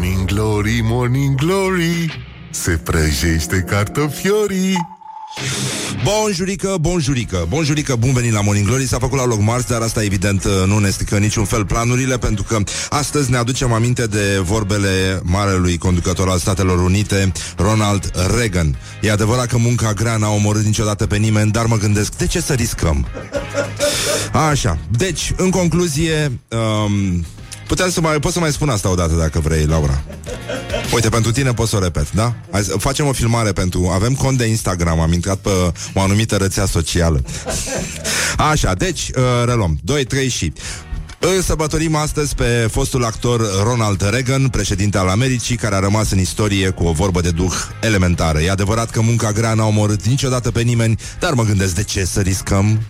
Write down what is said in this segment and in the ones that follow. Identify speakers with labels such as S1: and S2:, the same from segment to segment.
S1: Morning Glory, Morning Glory Se prăjește cartofiorii.
S2: Bonjurică, bonjurică, bonjurică, bun venit la Morning Glory. S-a făcut la loc marți, dar asta evident nu ne strică niciun fel planurile Pentru că astăzi ne aducem aminte de vorbele marelui conducător al Statelor Unite Ronald Reagan. E adevărat că munca grea n-a omorât niciodată pe nimeni Dar mă gândesc, de ce să riscăm? Așa, deci, în concluzie um, Puteam să mai, pot să mai spun asta odată dacă vrei, Laura. Uite, pentru tine pot să o repet, da? Hai, facem o filmare pentru... Avem cont de Instagram, am intrat pe o anumită rețea socială. Așa, deci, uh, reluăm. 2, 3 și... Îl sărbătorim astăzi pe fostul actor Ronald Reagan, președinte al Americii, care a rămas în istorie cu o vorbă de duh elementară. E adevărat că munca grea n-a omorât niciodată pe nimeni, dar mă gândesc de ce să riscăm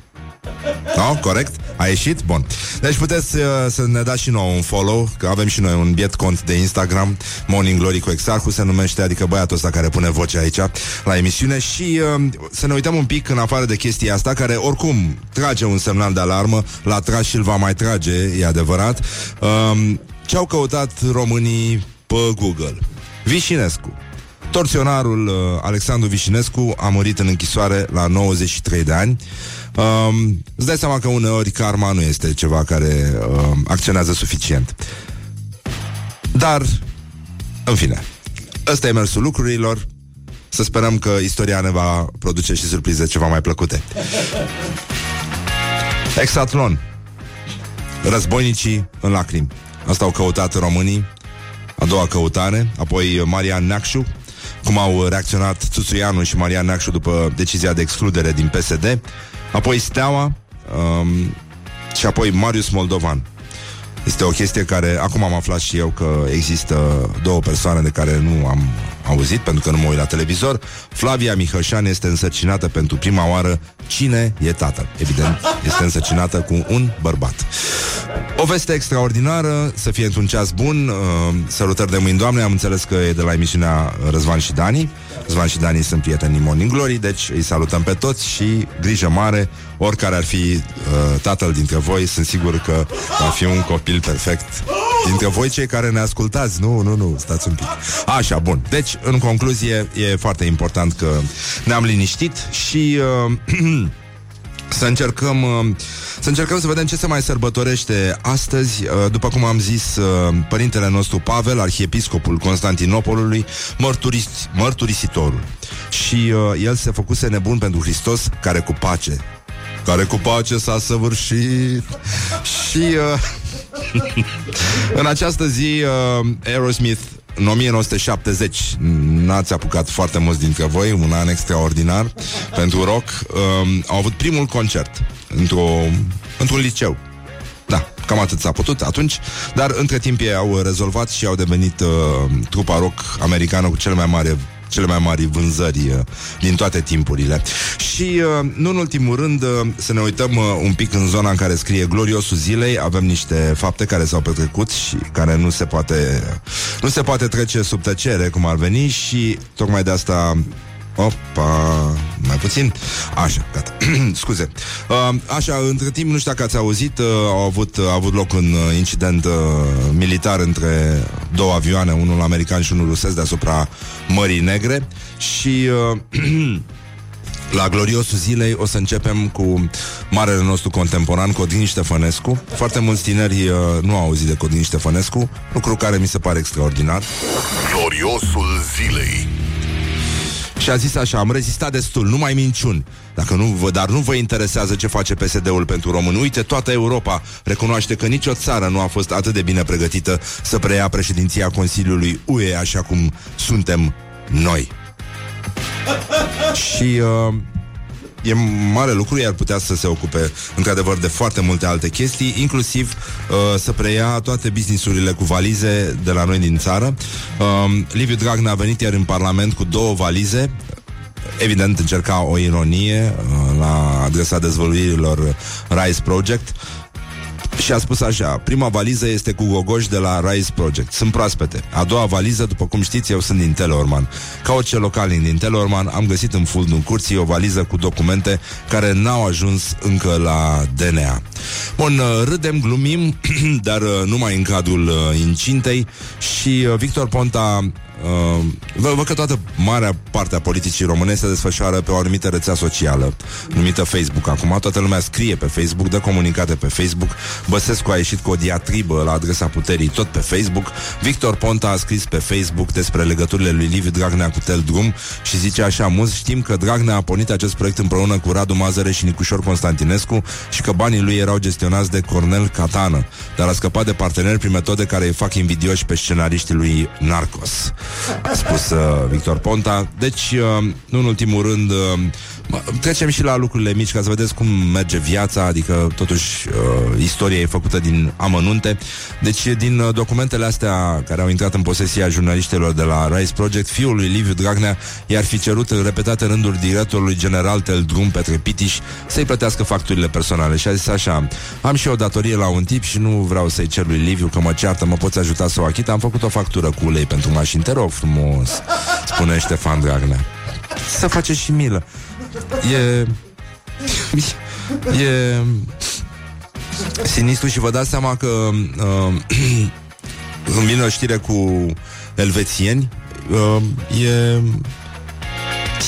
S2: No? Corect? A ieșit? Bun. Deci puteți uh, să ne dați și nouă un follow, că avem și noi un biet cont de Instagram, Morning Glory cu Exarhu se numește, adică băiatul ăsta care pune voce aici la emisiune și uh, să ne uităm un pic în afară de chestia asta, care oricum trage un semnal de alarmă, l-a tras și îl va mai trage, e adevărat. Uh, ce au căutat românii pe Google? Vișinescu. Torționarul uh, Alexandru Vișinescu a murit în închisoare la 93 de ani. Um, îți dai seama că uneori karma nu este ceva care um, acționează suficient. Dar, în fine, ăsta e mersul lucrurilor. Să sperăm că istoria ne va produce și surprize ceva mai plăcute. Exatlon. Războinicii în lacrimi. Asta au căutat românii. A doua căutare. Apoi Marian Neacșu, cum au reacționat Țuțuianu și Marian Neacșu după decizia de excludere din PSD. Apoi Steaua um, și apoi Marius Moldovan. Este o chestie care, acum am aflat și eu că există două persoane de care nu am auzit, pentru că nu mă uit la televizor. Flavia Mihășan este însărcinată pentru prima oară. Cine e tatăl? Evident, este însărcinată cu un bărbat. O veste extraordinară, să fie într-un ceas bun. Uh, salutări de mâini, Doamne, am înțeles că e de la emisiunea Răzvan și Dani. Răzvan și Dani sunt prietenii Morning Glory, deci îi salutăm pe toți și grijă mare, oricare ar fi uh, tatăl dintre voi, sunt sigur că va fi un copil perfect. Dintre voi cei care ne ascultați, nu, nu, nu, stați un pic. Așa, bun. Deci, în concluzie, e foarte important că ne-am liniștit și uh, să încercăm uh, să încercăm să vedem ce se mai sărbătorește astăzi. Uh, după cum am zis, uh, părintele nostru Pavel, arhiepiscopul Constantinopolului, mărturis, mărturisitorul. Și uh, el se făcuse nebun pentru Hristos, care cu pace care cu pace s-a săvârșit și uh, în această zi uh, Aerosmith în 1970 n-ați apucat foarte mulți dintre voi, un an extraordinar pentru rock. Um, au avut primul concert într-o, într-un liceu. Da, cam atât s-a putut atunci, dar între timp ei au rezolvat și au devenit uh, trupa rock americană cu cel mai mare cele mai mari vânzări uh, din toate timpurile. Și, uh, nu în ultimul rând, uh, să ne uităm un pic în zona în care scrie gloriosul zilei. Avem niște fapte care s-au petrecut și care nu se poate, nu se poate trece sub tăcere, cum ar veni, și tocmai de asta Opa, mai puțin. Așa, gata. Scuze. Uh, așa, între timp, nu știu dacă ați auzit, uh, au avut, uh, a avut loc un uh, incident uh, militar între două avioane, unul american și unul rusesc deasupra Mării Negre și uh, La gloriosul zilei o să începem cu marele nostru contemporan, Codin Ștefănescu. Foarte mulți tineri uh, nu au auzit de Codin Ștefănescu, lucru care mi se pare extraordinar.
S1: Gloriosul zilei
S2: și a zis așa, am rezistat destul, nu mai minciuni. Dacă nu vă, dar nu vă interesează ce face PSD-ul pentru români. Uite, toată Europa recunoaște că nicio țară nu a fost atât de bine pregătită să preia președinția Consiliului UE așa cum suntem noi. Și uh, e mare lucru, iar putea să se ocupe într-adevăr de foarte multe alte chestii, inclusiv uh, să preia toate businessurile cu valize de la noi din țară. Uh, Liviu Dragnea a venit iar în Parlament cu două valize, evident încerca o ironie uh, la adresa dezvăluirilor Rise Project și a spus așa, prima valiză este cu gogoși de la Rise Project. Sunt proaspete. A doua valiză, după cum știți, eu sunt din Teleorman. Ca orice localnic din Teleorman, am găsit în fundul curții o valiză cu documente care n-au ajuns încă la DNA. Bun, uh, râdem, glumim, dar uh, numai în cadrul uh, incintei și uh, Victor Ponta Uh, vă, văd că toată marea parte a politicii române se desfășoară pe o anumită rețea socială numită Facebook. Acum toată lumea scrie pe Facebook, dă comunicate pe Facebook. Băsescu a ieșit cu o diatribă la adresa puterii tot pe Facebook. Victor Ponta a scris pe Facebook despre legăturile lui Liviu Dragnea cu Tel Drum și zice așa, mulți știm că Dragnea a pornit acest proiect împreună cu Radu Mazăre și Nicușor Constantinescu și că banii lui erau gestionați de Cornel Catană, dar a scăpat de parteneri prin metode care îi fac invidioși pe scenariștii lui Narcos a spus uh, Victor Ponta. Deci, uh, nu în ultimul rând, uh, Trecem și la lucrurile mici ca să vedeți cum merge viața, adică totuși uh, istoria e făcută din amănunte. Deci din uh, documentele astea care au intrat în posesia jurnaliștilor de la Rise Project, fiul lui Liviu Dragnea i-ar fi cerut în repetate rânduri directorului general Drum Petre Pitiș să-i plătească facturile personale și a zis așa, am și o datorie la un tip și nu vreau să-i cer lui Liviu că mă ceartă, mă poți ajuta să o achit, am făcut o factură cu ulei pentru mașini, te rog frumos, spune Ștefan Dragnea. Să face și milă. E... E... Sinistru și vă dați seama că uh, îmi vine o știre cu elvețieni uh, e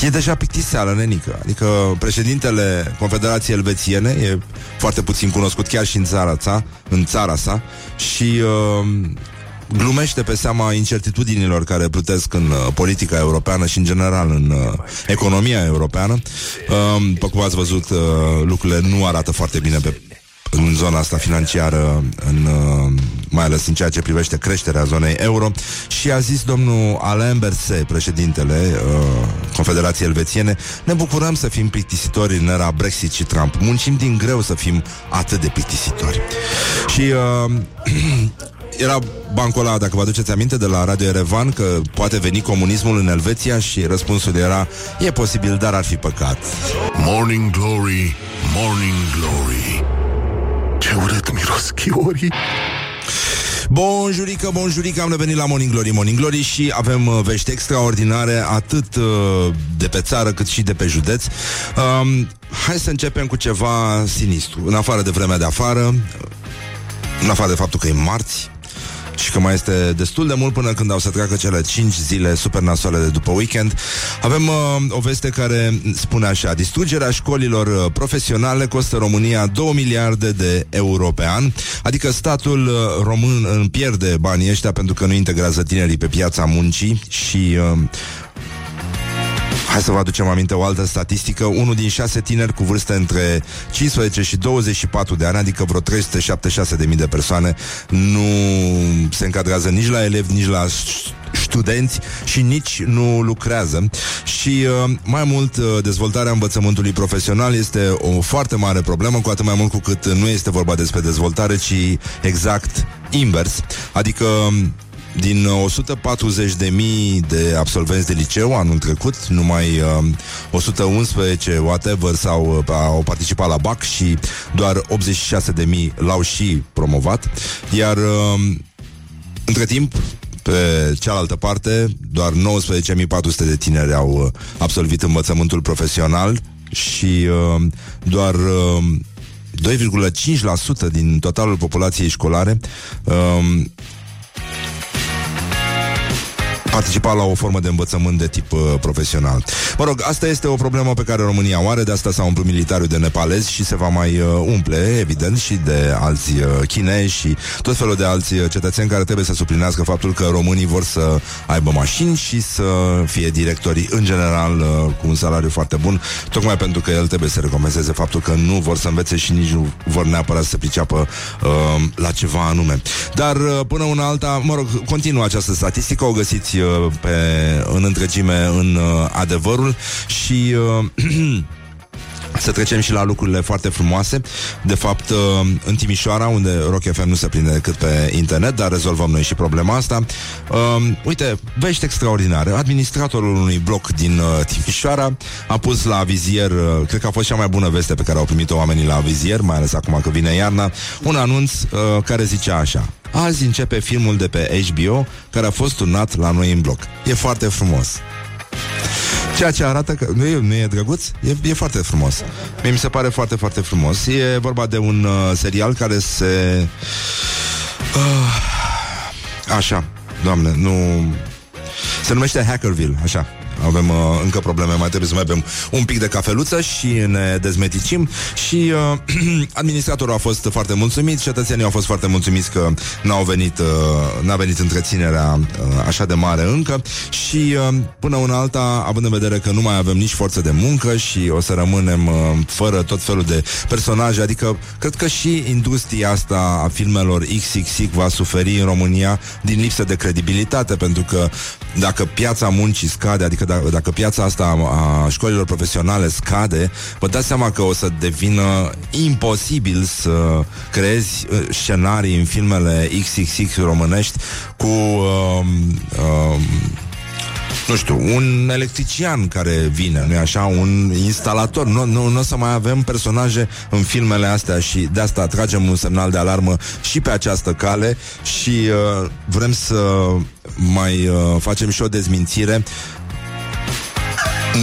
S2: E deja pictiseală, nenică. Adică președintele Confederației Elvețiene e foarte puțin cunoscut chiar și în țara sa, în țara sa și uh, glumește pe seama incertitudinilor care plutesc în uh, politica europeană și în general în uh, economia europeană. Uh, după cum ați văzut, uh, lucrurile nu arată foarte bine pe în zona asta financiară, în, uh, mai ales în ceea ce privește creșterea zonei euro. Și a zis domnul Alain Berset, președintele uh, Confederației Elvețiene, ne bucurăm să fim plictisitori în era Brexit și Trump. Muncim din greu să fim atât de plictisitori. Și uh, era bancul ăla, dacă vă aduceți aminte, de la Radio Erevan, că poate veni comunismul în Elveția și răspunsul era, e posibil, dar ar fi păcat.
S1: Morning Glory, Morning Glory Ce urât miros chiorii
S2: Bonjurică, bonjurică, am revenit la Morning Glory, Morning Glory și avem uh, vești extraordinare atât uh, de pe țară cât și de pe județ. Um, hai să începem cu ceva sinistru. În afară de vremea de afară, în afară de faptul că e marți, și că mai este destul de mult până când au să treacă cele 5 zile super nasoale de după weekend. Avem uh, o veste care spune așa, distrugerea școlilor uh, profesionale costă România 2 miliarde de euro pe an, adică statul uh, român uh, pierde banii ăștia pentru că nu integrează tinerii pe piața muncii și uh, Hai să vă aducem aminte o altă statistică. Unul din șase tineri cu vârste între 15 și 24 de ani, adică vreo 376.000 de persoane, nu se încadrează nici la elevi, nici la studenți și nici nu lucrează. Și uh, mai mult, uh, dezvoltarea învățământului profesional este o foarte mare problemă, cu atât mai mult cu cât nu este vorba despre dezvoltare, ci exact invers. Adică din 140 de mii de absolvenți de liceu anul trecut, numai uh, 111 whatever sau uh, au participat la BAC și doar 86 de mii l-au și promovat. Iar uh, între timp, pe cealaltă parte, doar 19.400 de tineri au uh, absolvit învățământul profesional și uh, doar uh, 2,5% din totalul populației școlare uh, participa la o formă de învățământ de tip uh, profesional. Mă rog, asta este o problemă pe care România o are, de asta s-a umplut militarul de nepalezi și se va mai uh, umple, evident, și de alți uh, chinezi și tot felul de alți uh, cetățeni care trebuie să suplinească faptul că românii vor să aibă mașini și să fie directori în general uh, cu un salariu foarte bun, tocmai pentru că el trebuie să recompenseze faptul că nu vor să învețe și nici nu vor neapărat să priceapă uh, la ceva anume. Dar uh, până una alta, mă rog, continuă această statistică, o găsiți uh, pe, în întregime în uh, adevărul și uh, să trecem și la lucrurile foarte frumoase. De fapt, uh, în Timișoara, unde Rock FM nu se prinde decât pe internet, dar rezolvăm noi și problema asta. Uh, uite, vești extraordinare. Administratorul unui bloc din uh, Timișoara a pus la vizier, uh, cred că a fost cea mai bună veste pe care au primit-o oamenii la vizier, mai ales acum că vine iarna, un anunț uh, care zicea așa. Azi începe filmul de pe HBO care a fost turnat la noi în bloc. E foarte frumos. Ceea ce arată că nu e, nu e drăguț, e, e foarte frumos. Mie mi se pare foarte, foarte frumos. E vorba de un uh, serial care se... Uh, așa, doamne, nu... Se numește Hackerville, așa. Avem uh, încă probleme, mai trebuie să mai bem un pic de cafeluță și ne dezmeticim. Și uh, administratorul a fost foarte mulțumit, cetățenii au fost foarte mulțumiți că n-au venit, uh, n-a venit întreținerea uh, așa de mare încă. Și uh, până una alta, având în vedere că nu mai avem nici forță de muncă și o să rămânem uh, fără tot felul de personaje, adică cred că și industria asta a filmelor XXX va suferi în România din lipsă de credibilitate, pentru că dacă piața muncii scade, adică dacă, dacă piața asta a școlilor profesionale scade, vă dați seama că o să devină imposibil să creezi uh, scenarii în filmele XXX românești cu uh, uh, nu știu, un electrician care vine, nu așa, un instalator. Nu, nu, nu o să mai avem personaje în filmele astea și de asta tragem un semnal de alarmă și pe această cale și uh, vrem să mai uh, facem și o dezmințire.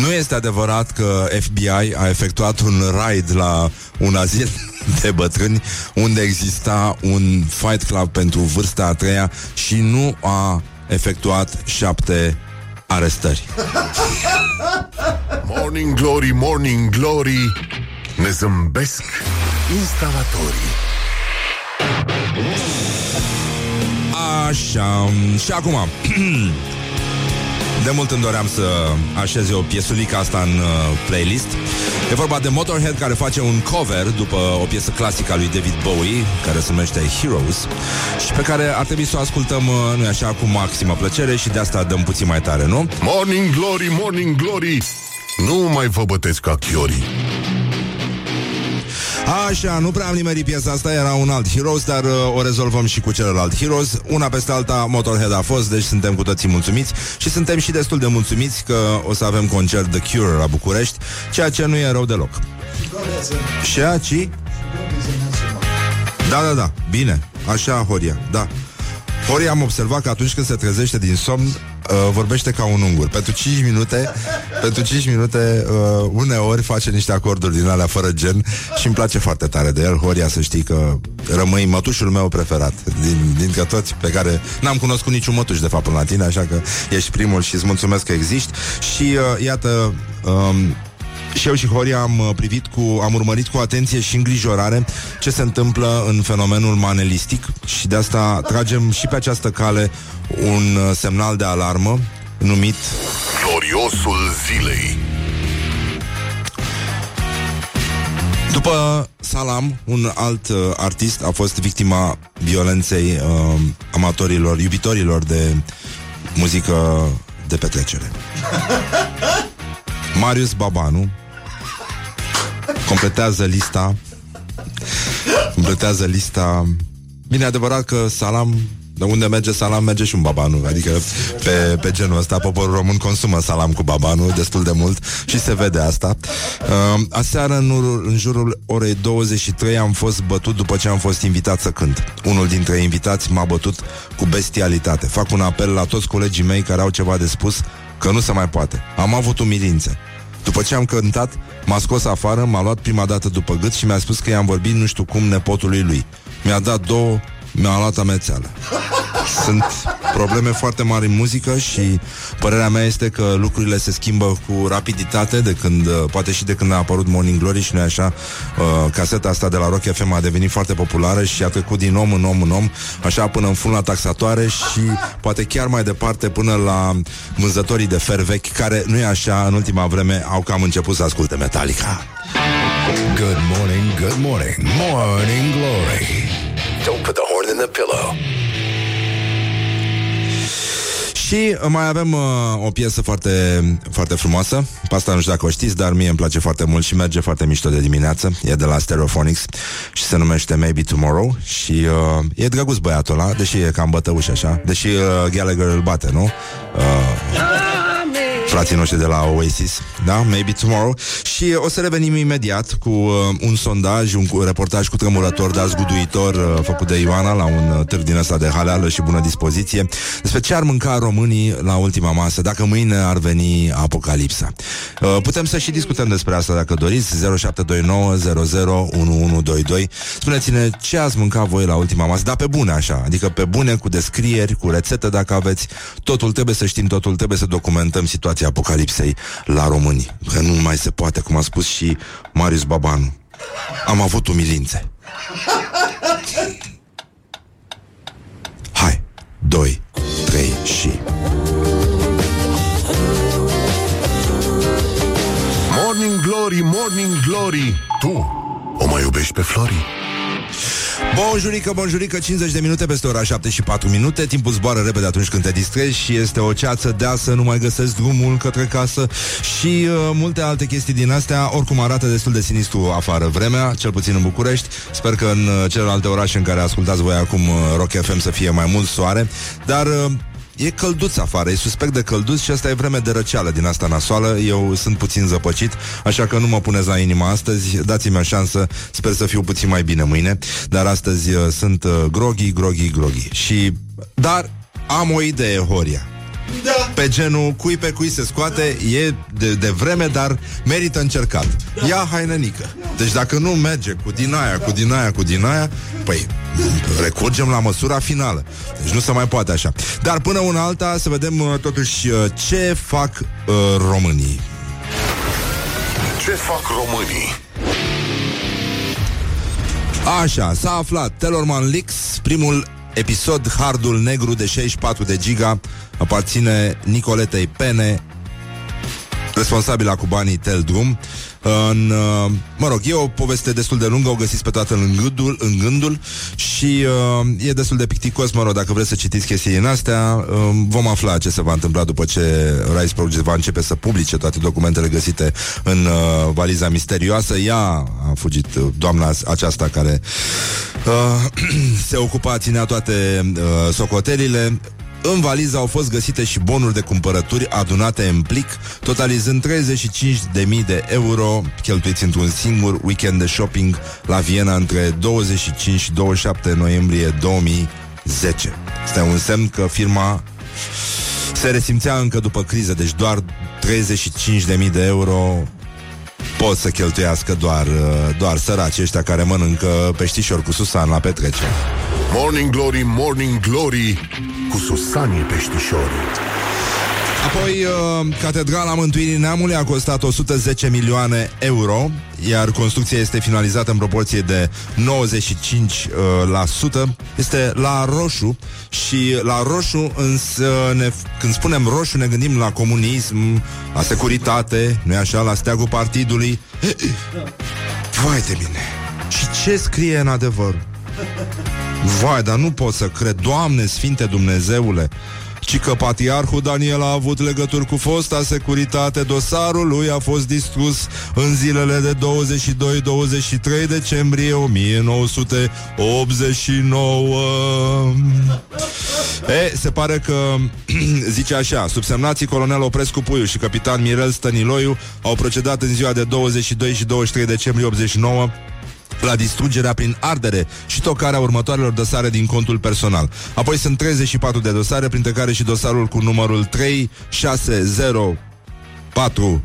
S2: Nu este adevărat că FBI a efectuat un raid la un azil de bătrâni unde exista un fight club pentru vârsta a treia și nu a efectuat șapte arestări.
S1: Morning Glory, Morning Glory Ne zâmbesc instalatorii
S2: Așa, și acum. De mult îmi doream să așez o piesulică asta în uh, playlist E vorba de Motorhead care face un cover după o piesă clasică a lui David Bowie Care se numește Heroes Și pe care ar trebui să o ascultăm, uh, nu așa, cu maximă plăcere Și de asta dăm puțin mai tare, nu?
S1: Morning Glory, Morning Glory Nu mai vă bătesc ca chiorii
S2: Așa, nu prea am nimerit piesa asta, era un alt Heroes, dar uh, o rezolvăm și cu celălalt Heroes. Una peste alta, Motorhead a fost, deci suntem cu toții mulțumiți și suntem și destul de mulțumiți că o să avem concert The Cure la București, ceea ce nu e rău deloc. Și aici? Da, da, da, bine, așa, Horia, da. Horia am observat că atunci când se trezește din somn, uh, vorbește ca un ungur. Pentru 5 minute, pentru 5 minute, uh, uneori face niște acorduri din alea fără gen și îmi place foarte tare de el. Horia, să știi că rămâi mătușul meu preferat din, dintre toți pe care n-am cunoscut niciun mătuș, de fapt, până la tine, așa că ești primul și îți mulțumesc că existi. Și uh, iată, um, și eu și Horia am uh, privit cu, am urmărit cu atenție și îngrijorare ce se întâmplă în fenomenul manelistic și de asta tragem și pe această cale un uh, semnal de alarmă numit
S1: Gloriosul zilei
S2: După Salam, un alt uh, artist a fost victima violenței uh, amatorilor, iubitorilor de muzică de petrecere. Marius Babanu completează lista completează lista. Bine, adevărat că Salam de unde merge salam, merge și un babanu Adică pe, pe genul ăsta Poporul român consumă salam cu babanu Destul de mult și se vede asta. Uh, Aseară în, ur- în jurul orei 23 Am fost bătut după ce am fost invitat să cânt. Unul dintre invitați m-a bătut cu bestialitate. Fac un apel la toți colegii mei Care au ceva de spus Că nu se mai poate Am avut umilințe după ce am cântat, m-a scos afară, m-a luat prima dată după gât și mi-a spus că i-am vorbit nu știu cum nepotului lui. Mi-a dat două, mi-a luat amețeală. Sunt probleme foarte mari în muzică și părerea mea este că lucrurile se schimbă cu rapiditate de când, uh, poate și de când a apărut Morning Glory și nu așa, uh, caseta asta de la Rock FM a devenit foarte populară și a trecut din om în om în om, așa până în fund la taxatoare și poate chiar mai departe până la vânzătorii de fer vechi, care nu e așa, în ultima vreme au cam început să asculte Metallica.
S1: Good morning, good morning Morning Glory
S3: Don't put the horn in the pillow.
S2: Și mai avem uh, o piesă foarte, foarte frumoasă Pe asta nu știu dacă o știți, dar mie îmi place foarte mult Și merge foarte mișto de dimineață E de la Stereophonics Și se numește Maybe Tomorrow Și uh, e drăguț băiatul ăla Deși e cam bătăuș așa Deși uh, Gallagher îl bate, nu? Uh, frații noștri de la Oasis, da? Maybe tomorrow. Și o să revenim imediat cu uh, un sondaj, un reportaj cu tremurător, dar zguduitor, uh, făcut de Ioana la un uh, târg din ăsta de haleală și bună dispoziție, despre ce ar mânca românii la ultima masă, dacă mâine ar veni apocalipsa. Uh, putem să și discutăm despre asta dacă doriți, 0729 001122. Spuneți-ne ce ați mâncat voi la ultima masă, dar pe bune așa, adică pe bune, cu descrieri, cu rețete dacă aveți. Totul trebuie să știm, totul trebuie să documentăm situația apocalipsei la români. Că nu mai se poate, cum a spus și Marius Babanu. Am avut umilințe. Hai, 2, 3 și...
S1: Morning Glory, Morning Glory Tu o mai iubești pe Flori?
S2: Bonjurică, bonjurică, 50 de minute peste ora 7 și 4 minute. Timpul zboară repede atunci când te distrezi Și este o ceață deasă, nu mai găsesc drumul către casă. Și uh, multe alte chestii din astea Oricum arată destul de sinistru afară vremea Cel puțin în București. Sper că în uh, celelalte orașe în care ascultați voi acum uh, Rock FM să fie mai mult soare. Dar uh, E călduț afară, e suspect de călduț și asta e vreme de răceală din asta nasoală. Eu sunt puțin zăpăcit, așa că nu mă puneți la inima astăzi. Dați-mi o șansă, sper să fiu puțin mai bine mâine. Dar astăzi uh, sunt uh, groghi, groghi, groghi. Și, dar am o idee, Horia. Da. Pe genul cui pe cui se scoate E de, de vreme, dar merită încercat da. Ia hainănică Deci dacă nu merge cu din aia, cu din aia, cu din aia Păi recurgem la măsura finală. Deci nu se mai poate așa. Dar până una alta să vedem uh, totuși uh, Ce fac uh, românii.
S1: Ce fac românii?
S2: Așa, s-a aflat Telorman Leaks, primul episod Hardul negru de 64 de giga aparține Nicoletei Pene, responsabilă cu banii Teldrum. În, uh, mă rog, e o poveste destul de lungă, o găsiți pe toată în gândul, în gândul și uh, e destul de picticos, mă rog, dacă vreți să citiți chestii în astea, uh, vom afla ce se va întâmpla după ce Rice Project va începe să publice toate documentele găsite în uh, valiza misterioasă. Ea a fugit, uh, doamna aceasta care uh, se ocupa, ținea toate uh, socotelile, în valiză au fost găsite și bonuri de cumpărături adunate în plic, totalizând 35.000 de euro cheltuiți într-un singur weekend de shopping la Viena între 25 și 27 noiembrie 2010. Este un semn că firma se resimțea încă după criză, deci doar 35.000 de euro pot să cheltuiască doar, doar săraci ăștia care mănâncă peștișor cu susan la petrecere.
S1: Morning Glory, Morning Glory Cu susanii peștișorii
S2: Apoi, uh, Catedrala Mântuirii Neamului a costat 110 milioane euro, iar construcția este finalizată în proporție de 95%. Uh, este la roșu și la roșu, însă, ne, când spunem roșu, ne gândim la comunism, la securitate, nu așa, la steagul partidului. Vai de mine! Și ce scrie în adevăr? Vai, dar nu pot să cred, Doamne Sfinte Dumnezeule, ci că patriarhul Daniel a avut legături cu fosta securitate, dosarul lui a fost distrus în zilele de 22-23 decembrie 1989. E, se pare că, zice așa, subsemnații colonel Oprescu Puiu și capitan Mirel Stăniloiu au procedat în ziua de 22 și 23 decembrie 89 la distrugerea prin ardere și tocarea următoarelor dosare din contul personal. Apoi sunt 34 de dosare, printre care și dosarul cu numărul 3604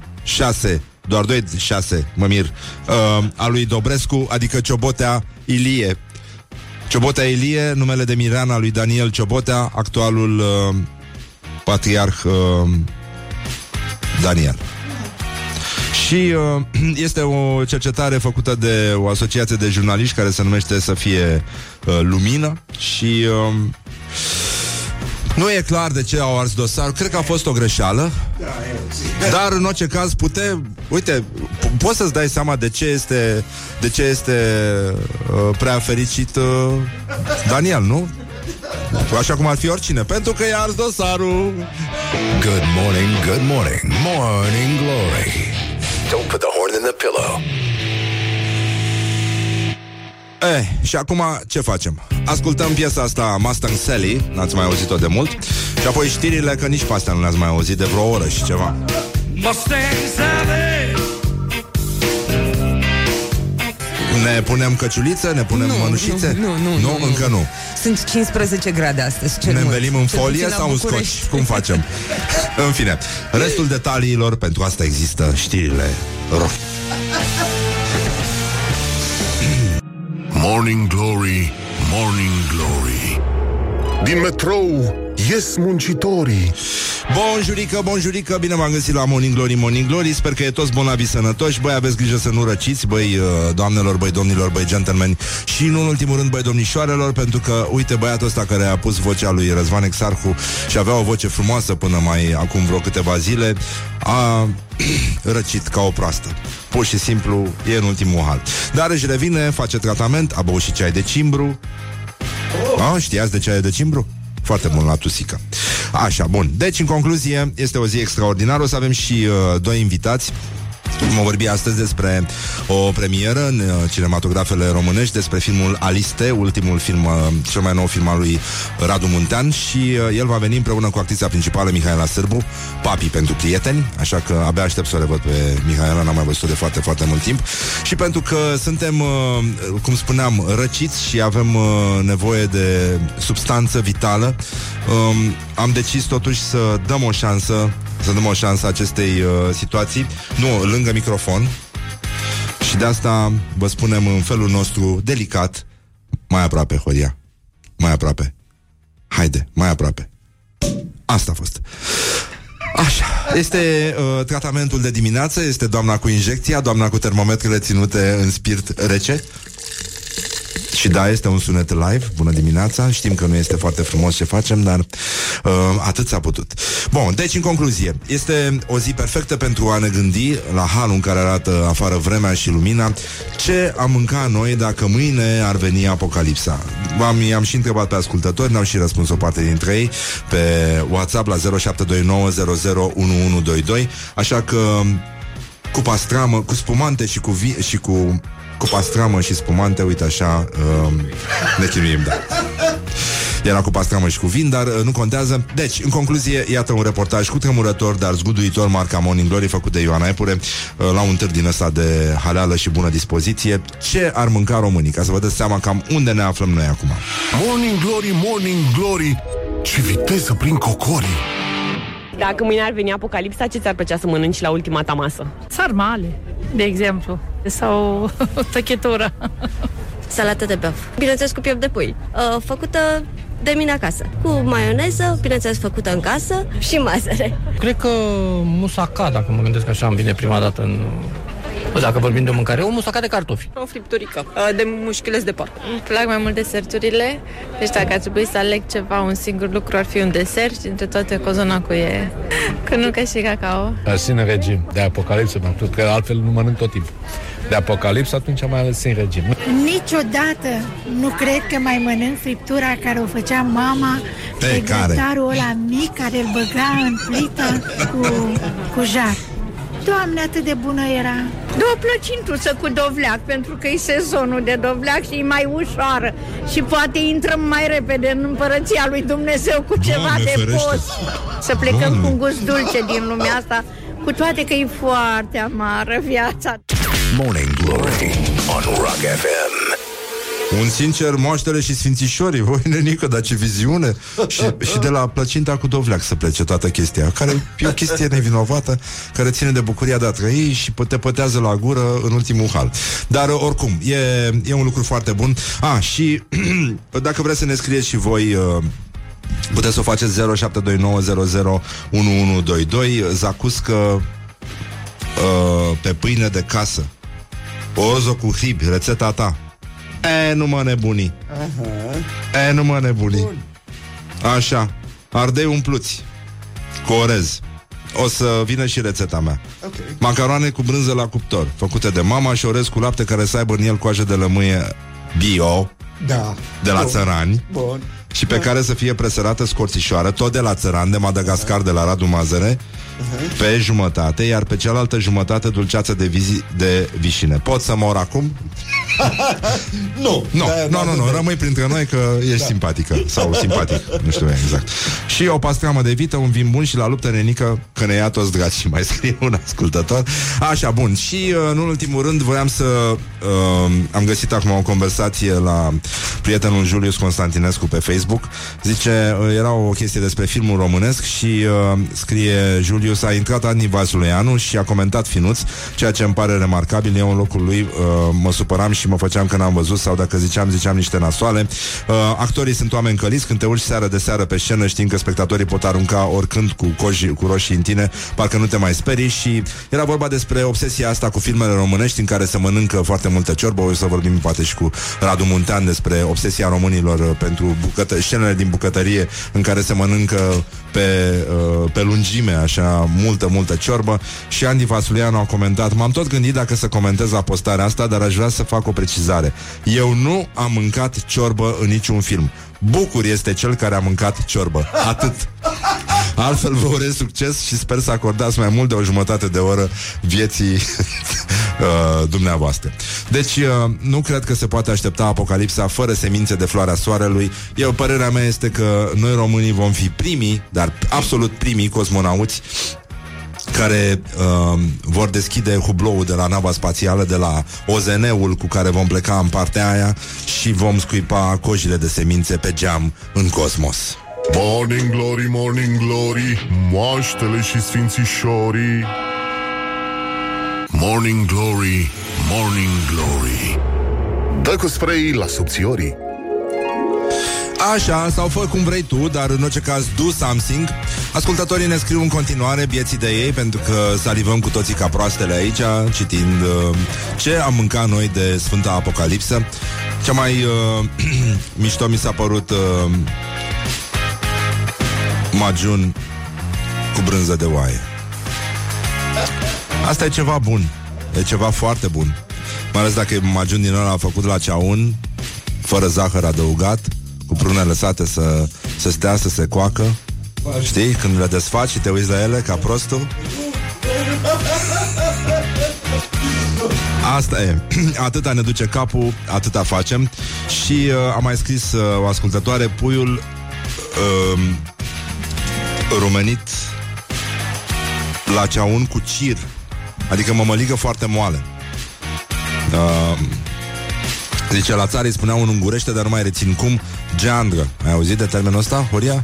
S2: doar 2 6, mă mir, uh, a lui Dobrescu, adică Ciobotea Ilie. Ciobotea Ilie, numele de Mirana lui Daniel Ciobotea, actualul uh, patriarh uh, Daniel. Și uh, este o cercetare făcută de o asociație de jurnaliști care se numește să fie uh, Lumină și uh, nu e clar de ce au ars dosar. Cred că a fost o greșeală. Dar în orice caz pute, uite, po- poți să-ți dai seama de ce este de ce este uh, prea fericit uh, Daniel, nu? Așa cum ar fi oricine, pentru că i-a ars dosarul.
S3: Good morning, good morning, morning glory. Don't put the horn in the pillow.
S2: Eh, și acum ce facem? Ascultăm piesa asta Mustang Sally, n-ați mai auzit-o de mult Și apoi știrile, că nici pe astea nu le-ați mai auzit de vreo oră și ceva
S4: Mustang Sally.
S2: Ne punem căciuliță, ne punem
S5: Nu,
S2: mănușițe?
S5: nu, nu, nu, nu, nu.
S2: încă nu
S5: Sunt 15 grade astăzi, cel
S2: Ne
S5: mult.
S2: învelim în
S5: Cel
S2: folie
S5: puțin la
S2: sau în
S5: București.
S2: scoci? Cum facem? în fine, restul detaliilor Pentru asta există știrile rock.
S1: Morning Glory, Morning Glory Din metrou ies muncitorii.
S2: Bonjurică, bonjurică, bine v-am găsit la Morning Glory, Morning Glory. Sper că e toți bolnavi sănătoși. Băi, aveți grijă să nu răciți Băi, uh, doamnelor, băi, domnilor, băi, gentlemen. Și nu în ultimul rând, băi, domnișoarelor Pentru că, uite, băiatul ăsta care a pus vocea lui Răzvan Exarhu Și avea o voce frumoasă până mai acum vreo câteva zile A răcit ca o proastă. Pur și simplu, e în ultimul hal. Dar își revine, face tratament A băut și ceai de cimbru. A, știați de ceai de cimbru? Foarte bun la tusică. Așa, bun. Deci, în concluzie, este o zi extraordinară. O să avem și uh, doi invitați. Vom vorbi astăzi despre o premieră în uh, cinematografele românești, despre filmul Aliste, ultimul film, uh, cel mai nou film al lui Radu Muntean și uh, el va veni împreună cu actrița principală Mihaela Sârbu, papi pentru prieteni, așa că abia aștept să o revăd pe Mihaela, n-am mai văzut-o de foarte, foarte mult timp. Și pentru că suntem, uh, cum spuneam, răciți și avem uh, nevoie de substanță vitală, um, am decis totuși să dăm o șansă să dăm o șansă acestei uh, situații. Nu, lângă microfon. Și de asta vă spunem în felul nostru delicat, mai aproape, Horia. Mai aproape. Haide, mai aproape. Asta a fost. Așa, este uh, tratamentul de dimineață, este doamna cu injecția, doamna cu termometrele ținute în spirit rece. Și da, este un sunet live, bună dimineața. Știm că nu este foarte frumos ce facem Dar uh, atât s-a putut. Bun, deci în concluzie Este o zi perfectă pentru a ne gândi La halul în care arată afară vremea și lumina. Ce am mâncat noi Dacă mâine ar veni apocalipsa? Am, I-am și întrebat pe ascultători N-au și răspuns o parte dintre ei. Pe WhatsApp la 0729001122 Așa că cu pastramă, cu spumante și cu, vi- și cu cu pastramă și spumante, uite așa, uh, ne chinuim, da. Era cu pastramă și cu vin, dar uh, nu contează. Deci, în concluzie, iată un reportaj cu tremurător, dar zguduitor, marca Morning Glory, făcut de Ioana Epure, uh, la un târg din ăsta de haleală și bună dispoziție. Ce ar mânca românii? Ca să vă dați seama cam unde ne aflăm noi acum.
S1: Morning Glory, Morning Glory Ce viteză prin cocorii
S6: Dacă mâine ar veni apocalipsa, ce ți-ar plăcea să mănânci la ultima ta masă?
S7: Sarmale, de exemplu, sau tăchetură.
S8: Salată de băf. Bineînțeles cu piept de pui. Uh, făcută de mine acasă. Cu maioneză, bineînțeles făcută în casă și mazăre.
S9: Cred că musaca, dacă mă gândesc așa, îmi vine prima dată în... Dacă vorbim de mâncare, o musaca de cartofi.
S6: O fripturică de mușchiuleț de porc.
S10: Îmi plac mai mult deserturile, deci dacă ar trebui să aleg ceva, un singur lucru ar fi un desert și dintre toate cozonacul e cu nucă și cacao.
S11: Sin regim, de apocalipsă, pentru că altfel nu mănânc tot timpul. De apocalipsă atunci am mai ales sin regim.
S12: Niciodată nu cred că mai mănânc friptura care o făcea mama
S2: Pe
S12: pe
S2: care?
S12: grătarul ăla mic care îl băga în plită cu, cu jar. Doamne, atât de bună era!
S7: De o plăcintuță cu dovleac, pentru că e sezonul de dovleac și e mai ușoară. Și poate intrăm mai repede în împărăția lui Dumnezeu cu ceva
S2: Doamne
S7: de
S2: ferește.
S7: post. Să plecăm
S2: Doamne.
S7: cu un gust dulce din lumea asta, cu toate că e foarte amară viața.
S3: Morning Glory on Rock FM.
S2: Un sincer, moaștele și sfințișorii Voi, nenică, dar ce viziune. Și, și de la plăcinta cu dovleac să plece toată chestia Care e o chestie nevinovată Care ține de bucuria de a trăi Și te pătează la gură în ultimul hal. Dar oricum, e, e un lucru foarte bun. A, și dacă vreți să ne scrieți și voi uh, Puteți să o faceți 0729001122 Zacuscă uh, Pe pâine de casă. Orzo cu hib, rețeta ta E, nu mă nebuni. E, nu mă nebuni. Așa. Ardei umpluți. Cu orez. O să vină și rețeta mea. Okay. Macaroane cu brânză la cuptor Făcute de mama și orez cu lapte Care să aibă în el coajă de lămâie Bio
S13: Da.
S2: De la
S13: Bun.
S2: țărani
S13: Bun.
S2: Și pe care să fie presărată scorțișoară Tot de la țăran de Madagascar De la Radu Mazăre Pe jumătate Iar pe cealaltă jumătate dulceață de, vizi, de vișine. Pot să mor acum? nu, nu,
S3: Da,
S2: nu,
S3: da,
S2: nu,
S3: da,
S2: nu,
S3: da.
S2: rămâi printre noi că ești
S3: Da.
S2: simpatică Sau simpatic, nu știu exact. Și o pastramă de vită, un vin bun și la luptă nenică Că ne ia toți dragi și mai scrie un ascultător. Așa, bun, și uh, în ultimul rând Voiam să uh, Am găsit acum o conversație la Prietenul Julius Constantinescu pe Facebook. Zice, uh, era o chestie despre filmul românesc Și uh, scrie Julius A intrat Ani Vasuleanu și a comentat Finuț Ceea ce îmi pare remarcabil Eu în locul lui uh, mă supăram și mă făceam că n-am văzut Sau dacă ziceam, ziceam niște nasoale. Uh, Actorii sunt oameni căliți Când te urci seară de seară pe scenă Știind că spectatorii pot arunca oricând cu, coji, cu roșii în tine Parcă nu te mai sperii Și era vorba despre obsesia asta cu filmele românești În care se mănâncă foarte multă ciorbă. O să vorbim poate și cu Radu Muntean Despre obsesia românilor uh, pentru bucătă- scenele din bucătărie În care se mănâncă pe, uh, pe lungime Așa multă, multă ciorbă. Și Andy Vasulianu a comentat M-am tot gândit dacă să comentez la postarea asta Dar aș vrea să fac o precizare Eu nu am mâncat ciorbă în niciun film Bucur este cel care a mâncat ciorbă Atât Altfel vă urez succes și sper să acordați mai mult de o jumătate de oră vieții uh, dumneavoastră. Deci uh, nu cred că se poate aștepta apocalipsa fără semințe de floarea soarelui. Eu, părerea mea este că noi românii vom fi primii, dar absolut primii cosmonauți care uh, vor deschide hubloul de la nava spațială, de la OZN-ul cu care vom pleca în partea aia și vom scuipa cojile de semințe pe geam în cosmos.
S1: Morning glory, morning glory Moaștele și sfințișorii. Morning glory, morning glory. Dă cu spray la subțiorii
S2: Așa, sau fă cum vrei tu, dar în orice caz do something. Ascultătorii ne scriu în continuare vieții de ei, pentru că salivăm cu toții ca proastele aici, citind uh, ce am mâncat noi de Sfânta Apocalipsă. Cea mai uh, mișto mi s-a părut uh, majun cu brânză de oaie. Asta e ceva bun. E ceva foarte bun. Mai ales dacă e majun din ăla făcut la ceaun, fără zahăr adăugat, cu prune lăsate să, să stea, să se coacă. Știi? Când le desfaci și te uiți la ele ca prostul. Asta e. Atâta ne duce capul, atâta facem. Și uh, am mai scris uh, o ascultătoare, puiul uh, rumenit la ceaun cu cir. Adică mămăligă foarte moale. Uh, Zice, la țară îi spuneau în ungurește, dar nu mai rețin cum, geandră. Ai auzit de termenul ăsta, Horia?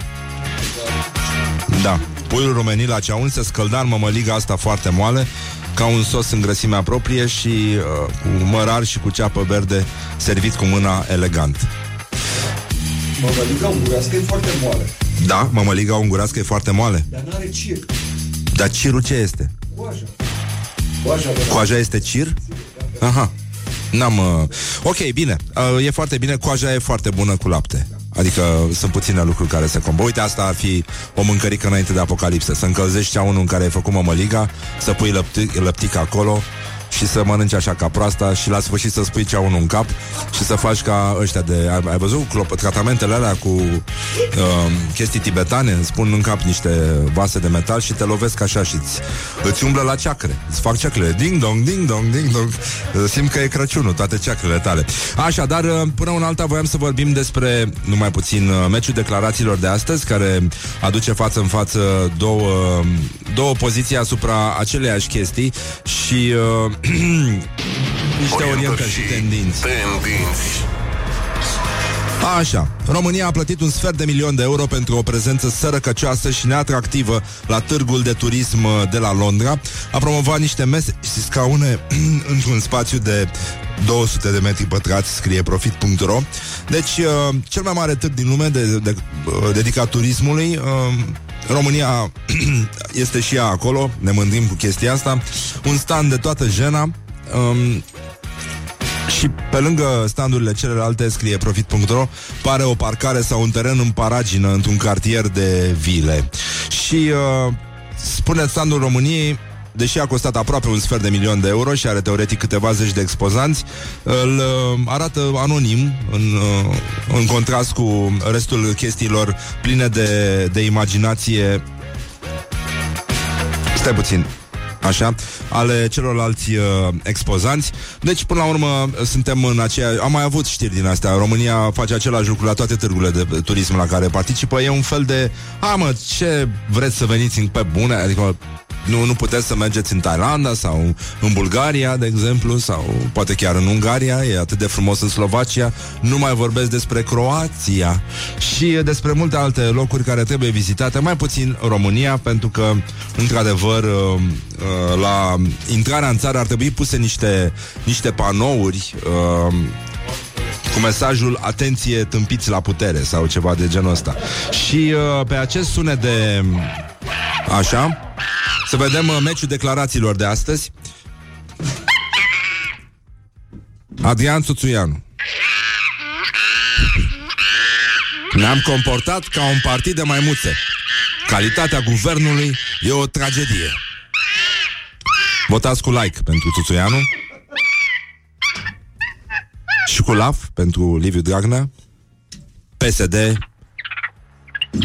S2: Da. Puiul rumenit la ceaun se scălda în mămăliga asta foarte moale, ca un sos în grăsimea proprie și uh, cu mărar și cu ceapă verde, servit cu mâna elegant.
S3: Mămăliga ungurească e foarte moale.
S2: Da, mămăliga ungurească e foarte moale.
S3: Dar n-are cir.
S2: Dar cirul ce este?
S3: Coaja. Coaja de la...
S2: Coaja este cir? Aha. N-am... Uh... Ok, bine. Uh, e foarte bine. Coaja e foarte bună cu lapte. Adică sunt puține lucruri care se combă. Uite, asta ar fi o mâncărică înainte de apocalipsă. Să încălzești ceaunul în care ai făcut mămăliga, să pui lăptic, lăptic acolo și să mănânci așa ca proasta și la sfârșit să spui ceaunul în cap și să faci ca ăștia de... Ai, ai văzut clop, tratamentele alea cu uh, chestii tibetane? Îți pun în cap niște vase de metal și te lovesc așa și îți, îți umblă la ceacre. Îți fac ceacrele. Ding-dong, ding-dong, ding-dong. Simt că e Crăciunul, toate ceacrele tale. Așa, dar uh, până un alta voiam să vorbim despre, numai puțin, uh, meciul declarațiilor de astăzi, care aduce față în față două, două poziții asupra aceleiași chestii și uh, niște orientări și tendinți.
S1: Tendinți
S2: Așa, România a plătit un sfert de milion de euro pentru o prezență sărăcăcioasă și neatractivă la târgul de turism uh, de la Londra. A promovat niște mese și scaune într-un spațiu de 200 de metri pătrați, scrie profit.ro. Deci, uh, cel mai mare târg din lume de, de, de, dedicat turismului. Uh, România este și ea acolo, ne mândrim cu chestia asta. Un stand de toată jena. Um, și pe lângă standurile celelalte scrie profit.ro pare o parcare sau un teren în paragină într-un cartier de vile. Și uh, spune standul României Deși a costat aproape un sfert de milion de euro și are teoretic câteva zeci de expozanți, îl uh, arată anonim, în, uh, în contrast cu restul chestiilor pline de, de imaginație. Stai puțin. așa, ale celorlalți uh, expozanți. Deci, până la urmă, suntem în aceea... Am mai avut știri din astea. România face același lucru la toate târgurile de turism la care participă. E un fel de... A, mă, ce vreți să veniți în pe bune? Adică nu, nu puteți să mergeți în Thailanda sau în Bulgaria, de exemplu, sau poate chiar în Ungaria, e atât de frumos în Slovacia. Nu mai vorbesc despre Croația și despre multe alte locuri care trebuie vizitate, mai puțin România, pentru că, într-adevăr, uh, uh, la intrarea în țară ar trebui puse niște, niște panouri uh, cu mesajul Atenție, tâmpiți la putere sau ceva de genul ăsta. Și uh, pe acest sunet de... Așa Să vedem uh, meciul declarațiilor de astăzi. Adrian Suțuianu. Ne-am comportat ca un partid de maimuțe. Calitatea guvernului e o tragedie. Votați cu like pentru Tuțuianu și cu LAF pentru Liviu Dragnea. PSD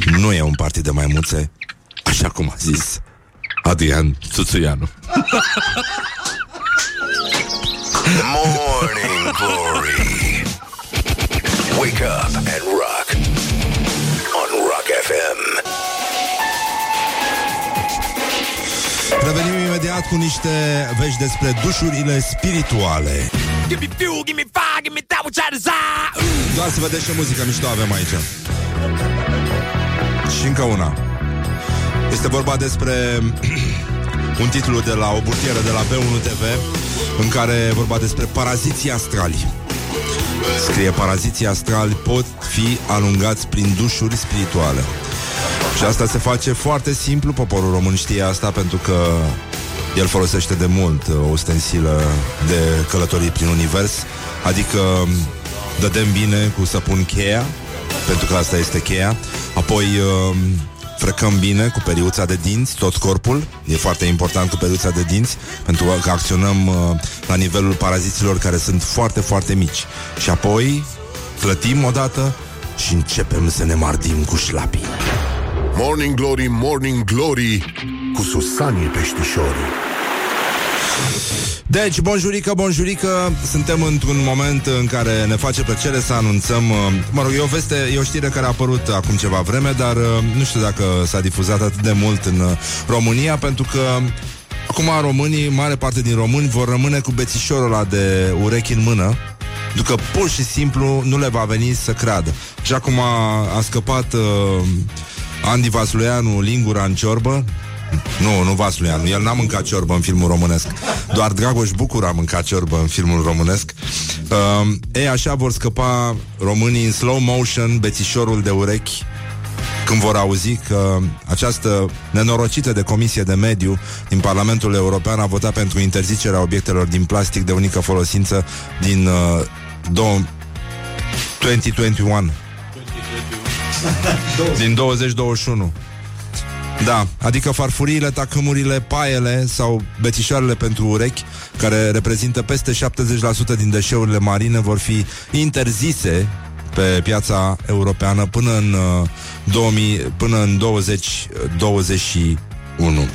S2: nu e un partid de maimuțe Așa cum a zis Adrian Tuțuianu
S3: Morning Glory. Wake up and rock on Rock FM.
S2: Revenim imediat cu niște vești despre dușurile spirituale
S4: Give me fuel, give me fire, give me that which I desire.
S2: Doar să vedeți ce muzică mișto avem aici Și încă una Este vorba despre un titlu de la o burtieră de la B1 TV În care e vorba despre paraziții astrali. Scrie paraziții astrali pot fi alungați prin dușuri spirituale. Și asta se face foarte simplu Poporul român știe asta pentru că el folosește de mult uh, o ustensilă de călătorii prin univers Adică dădem bine cu săpun cheia Pentru că asta este cheia Apoi uh, frecăm bine cu periuța de dinți tot corpul. E foarte important cu periuța de dinți Pentru că acționăm uh, la nivelul paraziților care sunt foarte, foarte mici. Și apoi clătim odată și începem să ne mardim cu șlapii.
S1: Morning Glory, Morning Glory Cu Susanii Peștișorii
S2: Deci, bonjurică, bonjurică Suntem într-un moment în care ne face plăcere să anunțăm uh, Mă rog, e o veste, e o știre care a apărut acum ceva vreme Dar uh, nu știu dacă s-a difuzat atât de mult în uh, România Pentru că acum românii, mare parte din români Vor rămâne cu bețișorul ăla de urechi în mână Pentru că pur și simplu nu le va veni să creadă. Așa cum a, a scăpat uh, Andy Vasluianu lingura în ciorbă nu, nu Vasluianu, el n-a mâncat ciorbă în filmul românesc. Doar Dragoș Bucur a mâncat ciorbă în filmul românesc. Uh, Ei, așa vor scăpa românii în slow motion Bețișorul de urechi când vor auzi că această nenorocită de Comisie de Mediu din Parlamentul European a votat pentru interzicerea obiectelor din plastic de unică folosință din uh, două- 2021 din 2021 da, adică farfuriile, tacâmurile, paiele sau bețișoarele pentru urechi, care reprezintă peste 70% din deșeurile marine, vor fi interzise pe piața europeană până în uh, 2000, până în 2021.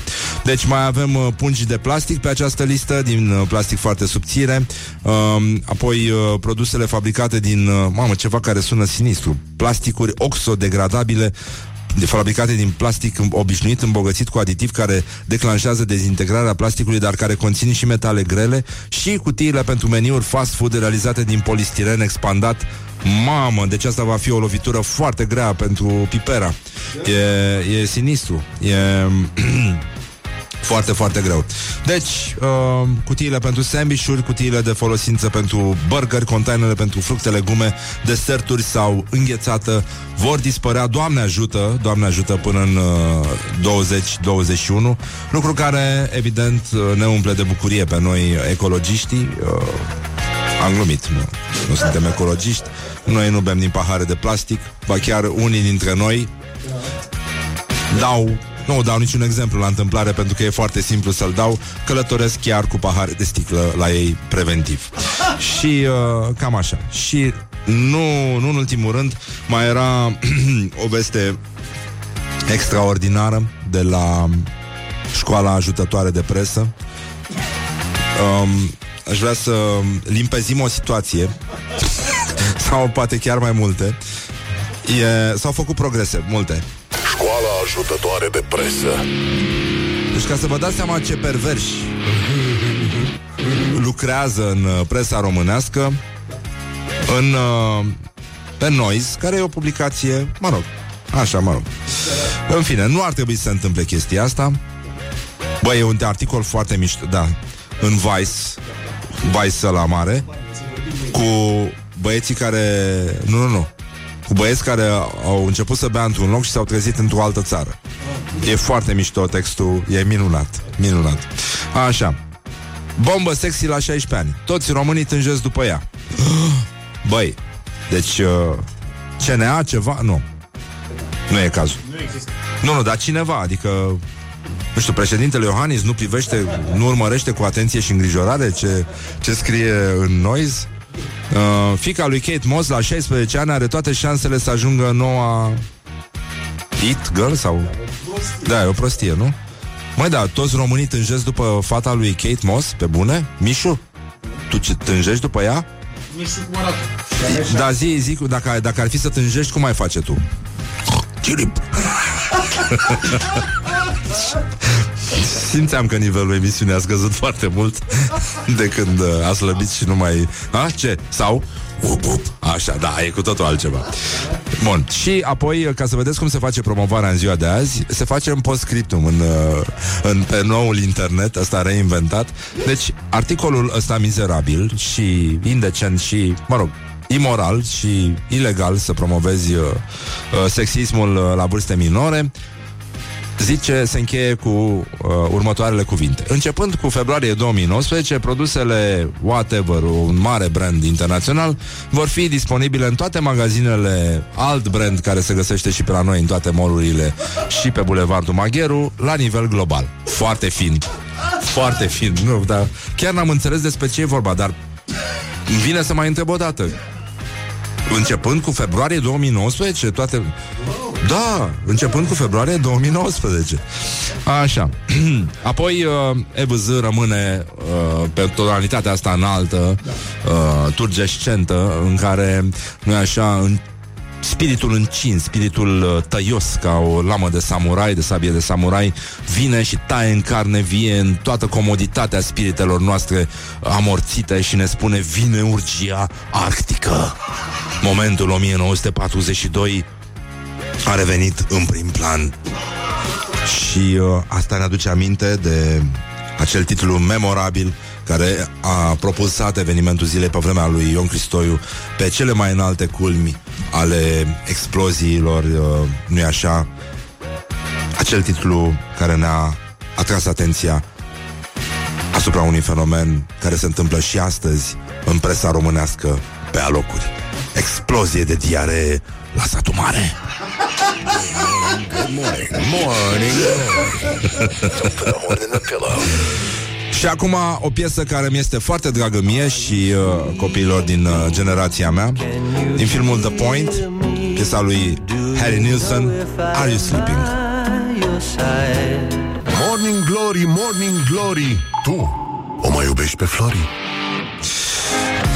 S2: Deci mai avem uh, pungi de plastic pe această listă, din uh, plastic foarte subțire, uh, apoi uh, produsele fabricate din, uh, mamă, ceva care sună sinistru, plasticuri oxodegradabile de fabricate din plastic obișnuit îmbogățit cu aditiv care declanșează dezintegrarea plasticului, dar care conțin și metale grele și cutiile pentru meniuri fast food realizate din polistiren expandat. Mamă, deci asta va fi o lovitură foarte grea pentru Pipera. E, e sinistru. E foarte, foarte greu. Deci, uh, cutiile pentru sandvișuri, cutiile de folosință pentru burgeri, containerele pentru fructe, legume, deserturi sau înghețată vor dispărea, Doamne ajută, Doamne ajută până în uh, 2021, lucru care, evident, uh, ne umple de bucurie pe noi ecologiștii. Uh, am glumit, nu, nu suntem ecologiști, noi nu bem din pahare de plastic, ba chiar unii dintre noi dau nu dau niciun exemplu la întâmplare pentru că e foarte simplu să-l dau. Călătoresc chiar cu pahare de sticlă la ei preventiv. Și uh, cam așa. Și nu, nu în ultimul rând, mai era o veste extraordinară de la școala ajutătoare de presă. Um, aș vrea să limpezim o situație sau poate chiar mai multe. E, s-au făcut progrese, multe.
S1: Școala ajutătoare de presă.
S2: Deci ca să vă dați seama ce perverși lucrează în uh, presa românească, în uh, pe Noise, care e o publicație, mă rog, așa, mă rog. În fine, nu ar trebui să se întâmple chestia asta. Băi, e un articol foarte mișto, da, în Vice, Vice la mare, cu băieții care... Nu, nu, nu. Cu băieți care au început să bea într-un loc și s-au trezit într-o altă țară. E foarte mișto textul, e minunat, minunat. Așa. Bombă sexy la 16 ani. Toți românii tânjesc după ea. Băi, deci uh, CNA ceva? Nu. Nu e cazul.
S13: Nu există.
S2: Nu, nu, dar cineva, adică nu știu, președintele Iohannis nu privește, nu urmărește cu atenție și îngrijorare ce, ce scrie în Noise. Uh, fica lui Kate Moss, la 16 ani, are toate șansele să ajungă în noua It Girl sau... Da, e o prostie, nu? Măi, da, toți românii tânjesc după fata lui Kate Moss, pe bune? Mișu? Tu ce tânjești după ea?
S13: Nu știu cum arată.
S2: Da, zi, zi, dacă, dacă ar fi să tânjești, cum ai face tu? Chirip. Simțeam că nivelul emisiunii a scăzut foarte mult De când uh, a slăbit și nu mai... A, ce? Sau? Up, up. Așa, da, e cu totul altceva Bun, și apoi, ca să vedeți cum se face promovarea în ziua de azi Se face în postscriptum în, uh, în, Pe noul internet, ăsta reinventat Deci, articolul ăsta mizerabil Și indecent și, mă rog imoral și ilegal să promovezi uh, uh, sexismul uh, la vârste minore, zice, se încheie cu uh, următoarele cuvinte. Începând cu februarie 2019, produsele whatever, un mare brand internațional, vor fi disponibile în toate magazinele alt brand care se găsește și pe la noi în toate molurile și pe Bulevardul Magheru, la nivel global. Foarte fin. Foarte fin. Nu, dar chiar n-am înțeles despre ce e vorba, dar îmi vine să mai întreb o dată. Începând cu februarie 2019, toate... Da, începând cu februarie 2019. Așa. Apoi uh, EVZ rămâne uh, pe tonalitatea asta înaltă, uh, turgescentă, în care, nu așa, în spiritul încins, spiritul uh, tăios ca o lamă de samurai, de sabie de samurai, vine și taie în carne vie în toată comoditatea spiritelor noastre amorțite și ne spune vine urgia arctică. Momentul 1942 a revenit în prim plan și uh, asta ne aduce aminte de acel titlu memorabil care a propulsat evenimentul zilei pe vremea lui Ion Cristoiu pe cele mai înalte culmi ale exploziilor, uh, nu-i așa? Acel titlu care ne-a atras atenția asupra unui fenomen care se întâmplă și astăzi în presa românească pe alocuri. Explozie de diaree la satul mare.
S3: Good morning. Morning. Don't put a horn in the pillow.
S2: Și acum o piesă care mi este foarte dragă mie și uh, copiilor din uh, generația mea, din filmul The Point, piesa lui Harry Nilsson, Are You Sleeping?
S1: Morning Glory, Morning Glory Tu o mai iubești pe Flori?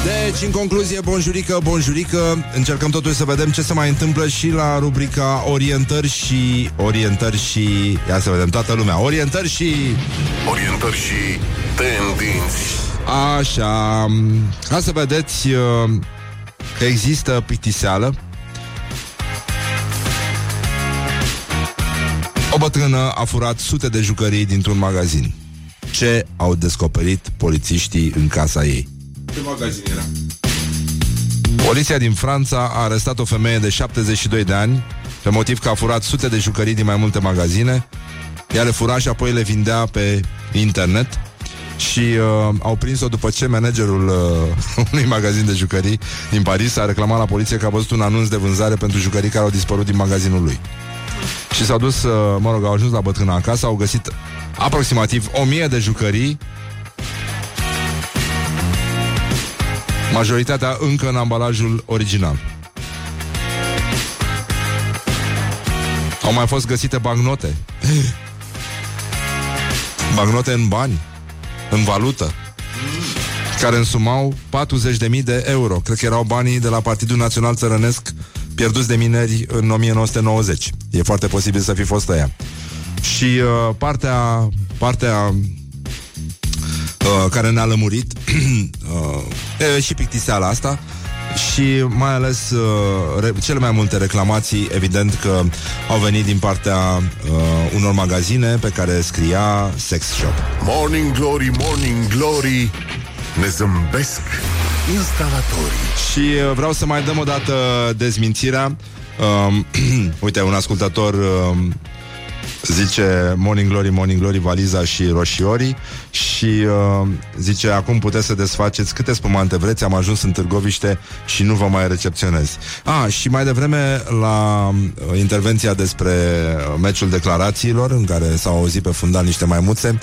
S2: Deci, în concluzie, bonjurică, bonjurică Încercăm totuși să vedem ce se mai întâmplă Și la rubrica orientări și Orientări și... Ia să vedem toată lumea. Orientări și...
S1: Orientări și tendinți.
S2: Așa. Ca să vedeți uh, Că există plictiseală. O bătrână a furat sute de jucării dintr-un magazin. Ce au descoperit polițiștii în casa ei?
S13: Ce magazin era?
S2: Poliția din Franța a arestat o femeie de 72 de ani pe motiv că a furat sute de jucării din mai multe magazine. Ea le fura și apoi le vindea pe internet și uh, au prins-o după ce managerul uh, unui magazin de jucării din Paris a reclamat la poliție că a văzut un anunț de vânzare pentru jucării care au dispărut din magazinul lui. Și s-au dus, uh, mă rog, au ajuns la bătrâna acasă, au găsit aproximativ 1000 de jucării Majoritatea încă în ambalajul original. Au mai fost găsite bancnote. bagnote în bani, în valută, care însumau 40.000 de euro. Cred că erau banii de la Partidul Național Țărănesc pierduți de mineri în 1990. E foarte posibil să fi fost ăia. Și uh, partea, partea uh, care ne-a lămurit uh, e și pictiseala asta și mai ales uh, re- cele mai multe reclamații, evident că au venit din partea uh, unor magazine pe care scria Sex Shop.
S1: Morning Glory, Morning Glory Ne zâmbesc instalatorii
S2: Și uh, vreau să mai dăm o dată dezmințirea. Um, uite, un ascultător um, zice Morning Glory, Morning Glory, valiza și roșiorii și uh, zice acum puteți să desfaceți câte spumante vreți, am ajuns în Târgoviște și nu vă mai recepționez. Ah, și mai devreme la uh, intervenția despre uh, meciul declarațiilor în care s-au auzit pe fundal niște maimuțe,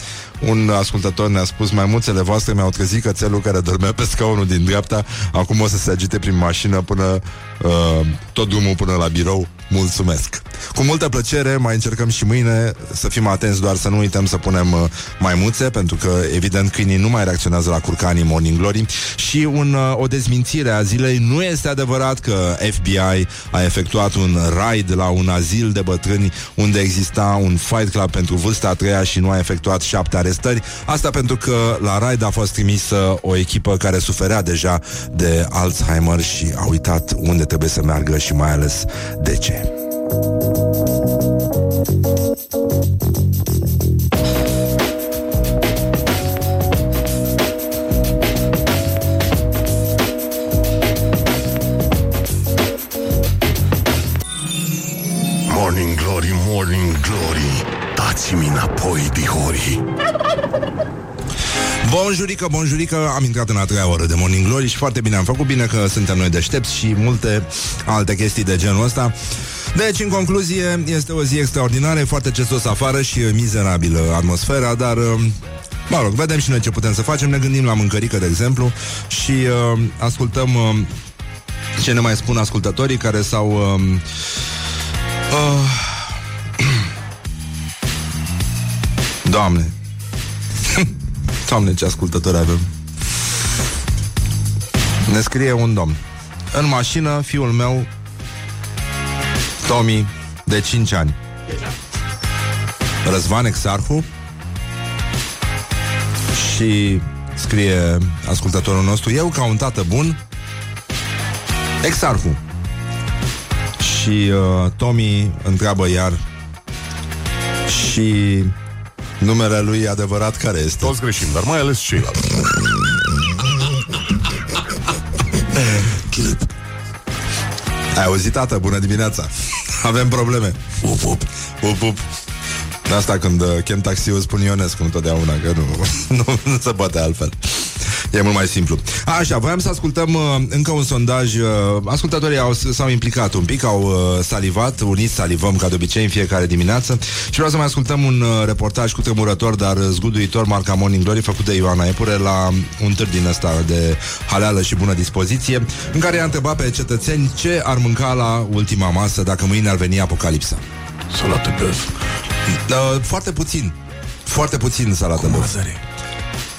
S2: un ascultător ne-a spus maimuțele voastre mi-au trezit cățelul care dormea pe scaunul din dreapta, acum o să se agite prin mașină până uh, tot drumul până la birou. Mulțumesc! Cu multă plăcere, mai încercăm și mâine să fim atenți doar să nu uităm să punem uh, maimuțe, pentru că evident câinii nu mai reacționează la curcanii Morning Glory și un, uh, o dezmințire a zilei. Nu este adevărat că FBI a efectuat un raid la un azil de bătrâni unde exista un fight club pentru vârsta a treia și nu a efectuat șapte arestări. Asta pentru că la raid a fost trimisă o echipă care suferea deja de Alzheimer și a uitat unde trebuie să meargă și mai ales de ce.
S1: Morning Morning Glory. Dați-mi înapoi, dihorii
S2: Bonjurică, bonjurică, am intrat în a treia oră de Morning Glory și foarte bine am făcut, bine că suntem noi deștepți și multe alte chestii de genul ăsta. Deci, în concluzie, este o zi extraordinară, e foarte cestos afară și e mizerabilă atmosfera, dar... Mă rog, vedem și noi ce putem să facem, ne gândim la mâncărică, de exemplu, și uh, ascultăm uh, ce ne mai spun ascultătorii care s-au... Uh, uh, Doamne, Doamne, ce ascultători avem. Ne scrie un domn. În mașină, fiul meu Tomi De 5 ani. Răzvan Exarhu. Și Scrie ascultătorul nostru Eu ca un tată bun Exarhu. Și uh, Tomi întreabă iar Și Numele lui adevărat care este?
S1: Toți greșim, dar mai ales ceilalți
S2: Ai auzit, tată? Bună dimineața! Avem probleme. Up, up, up, up. De asta când uh, chem taxiul spun Ionescu întotdeauna, că nu, nu, nu se poate altfel. E mult mai simplu. Așa, voiam să ascultăm uh, încă un sondaj. Uh, ascultătorii au, s-au implicat un pic, au uh, salivat, uniți salivăm ca de obicei în fiecare dimineață și vreau să mai ascultăm un uh, reportaj cu tremurător, dar zguduitor, marca Morning Glory, făcut de Ioana Epure la un târg din ăsta de haleală și bună dispoziție, în care i-a întrebat pe cetățeni ce ar mânca la ultima masă dacă mâine ar veni apocalipsa.
S1: Salată băf
S2: Uh, foarte puțin. Foarte puțin salată
S1: Cu
S2: băf.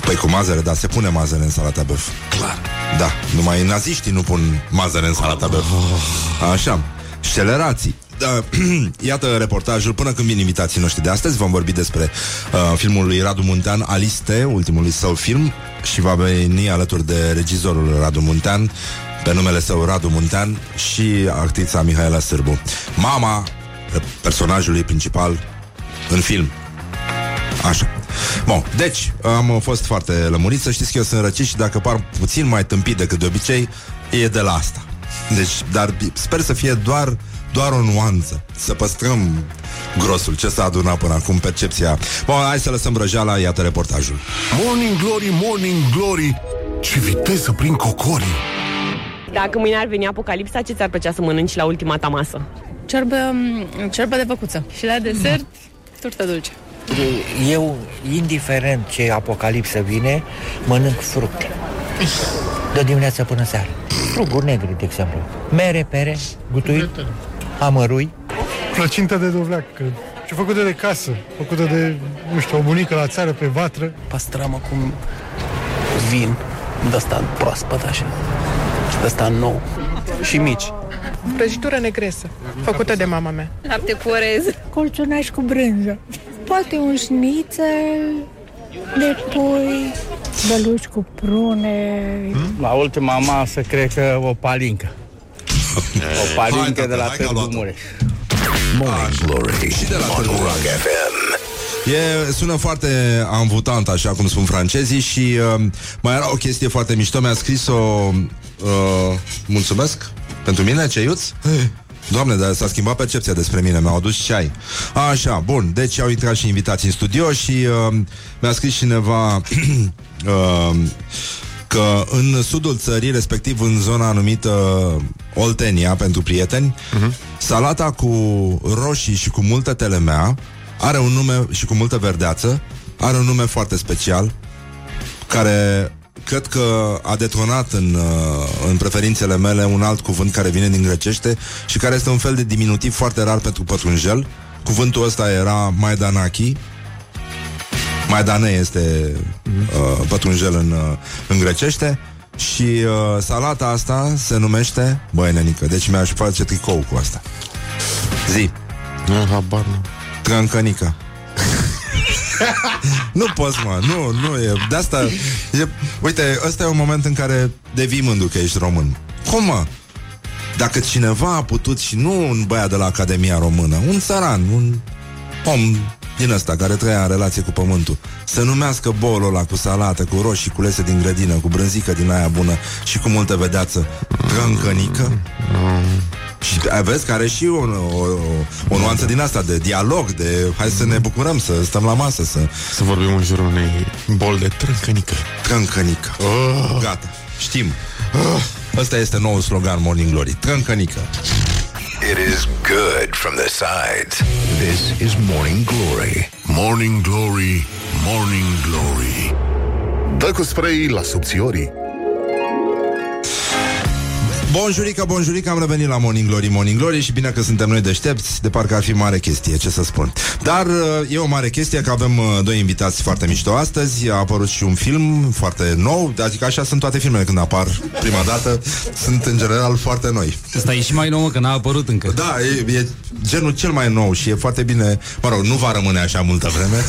S1: Mazăre
S2: Păi cu mazăre, da, se pune mazăre în salata băf.
S1: Clar
S2: Da, numai naziștii nu pun mazăre în salata băf. Așa. Scelerații. Da, iată reportajul până când vin invitații noștri de astăzi. Vom vorbi despre uh, filmul lui Radu Muntean, Aliste, ultimul său film și va veni alături de regizorul Radu Muntean, pe numele său Radu Muntean și actrița Mihaela Sârbu. Mama personajului principal în film. Așa. Bun, deci, am fost foarte lămurit Să știți că eu sunt răcit și dacă par puțin mai tâmpit decât de obicei E de la asta Deci, dar sper să fie doar doar o nuanță Să păstrăm grosul Ce s-a adunat până acum, percepția Bun, hai să lăsăm brăjeala, iată reportajul
S1: Morning Glory, Morning Glory Ce viteză prin cocorii
S6: Dacă mâine ar veni apocalipsa, ce ți-ar plăcea să mănânci la ultima ta masă?
S10: Ciorbă, ciorbă de făcuță. Și la desert, turtă dulce.
S14: Eu, indiferent ce apocalipsă vine, mănânc fructe. De dimineața până seara. Fruguri negre, de exemplu. Mere, pere, gutui, amărui.
S15: Plăcintă de dovleac, că știu, făcută de casă, făcută de, nu știu, o bunică la țară pe vatră.
S16: Pastramă cu vin, de asta proaspăt așa, de asta nou și mici.
S17: Prăjitură negresă, făcută de mama mea.
S7: Lapte cu orez.
S12: Colțunaș cu brânză. Poate un șnițel de pui, băluci cu prune.
S18: La ultima masă, cred că o palincă. O palincă de la Târgu Mureș.
S3: Morning Glory
S2: Și de la
S3: on
S2: Târgu
S3: Rock
S2: Mureș.
S3: FM.
S2: E, sună foarte amvutant, așa cum spun francezii Și uh, mai era o chestie foarte mișto Mi-a scris-o uh, Mulțumesc pentru mine, ceiuț Doamne, dar s-a schimbat percepția despre mine Mi-au adus ceai Așa, bun, deci au intrat și invitați în studio Și uh, mi-a scris cineva uh, Că în sudul țării, respectiv în zona numită Oltenia, pentru prieteni uh-huh. Salata cu roșii și cu multă telemea are un nume și cu multă verdeață, are un nume foarte special, care cred că a detonat în, uh, în preferințele mele un alt cuvânt care vine din grecește și care este un fel de diminutiv foarte rar pentru pătrunjel. Cuvântul ăsta era Maidanaki. Maidane este uh, pătrunjel în, uh, în grecește și uh, salata asta se numește Băi, nenică, deci mi-aș face tricou cu asta Zi
S19: Nu, habar nu.
S2: Trâncănică Nu poți, mă, nu, nu e De asta, e, uite, ăsta e un moment în care devii mândru că ești român. Cum, mă? Dacă cineva a putut și nu un băiat de la Academia Română Un țăran, un om din ăsta care trăia în relație cu pământul Să numească bolul ăla cu salată, cu roșii culese din grădină Cu brânzică din aia bună și cu multă vedeață Trâncănică și vezi că are și o, o, o, o nuanță din asta de dialog, de hai să ne bucurăm, să stăm la masă, să...
S19: Să vorbim în jurul unei bol de trâncănică.
S2: Trâncănică.
S19: Oh.
S2: Gata, știm. Oh. Ăsta este noul slogan Morning Glory. Trâncănică.
S3: It is good from the sides. This is Morning Glory.
S1: Morning Glory, Morning Glory Dă cu spray la subțiorii
S2: Bonjurică, bonjurică, am revenit la Morning Glory, Morning Glory și bine că suntem noi deștepți, de parcă ar fi mare chestie, ce să spun. Dar uh, e o mare chestie că avem uh, doi invitați foarte mișto astăzi, a apărut și un film foarte nou, adică așa sunt toate filmele când apar prima dată, sunt în general foarte noi.
S20: Asta e și mai nou, că n-a apărut încă.
S2: Da, e, e genul cel mai nou și e foarte bine, mă rog, nu va rămâne așa multă vreme.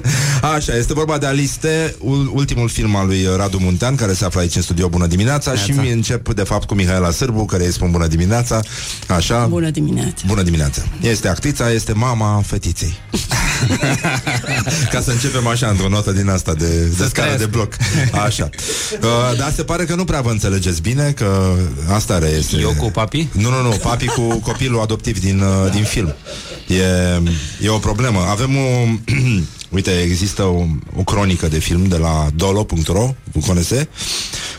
S2: așa, este vorba de Aliste, ul- ultimul film al lui Radu Muntean, care se află aici în studio. Bună dimineața și mi încep de fapt cu Mihaela Sârbu, care îi spun bună dimineața. Așa.
S21: Bună dimineața.
S2: Bună dimineața. Este actrița, este mama fetiței. Ca să începem așa, într-o notă din asta de, de scară de bloc. Așa. Uh, dar se pare că nu prea vă înțelegeți bine, că asta reiese.
S20: Eu cu papi?
S2: Nu, nu, nu, papi cu copilul adoptiv din, uh, din film. E, e o problemă. Avem o... Uite, există o, o cronică de film de la dolo.ro, cu conese,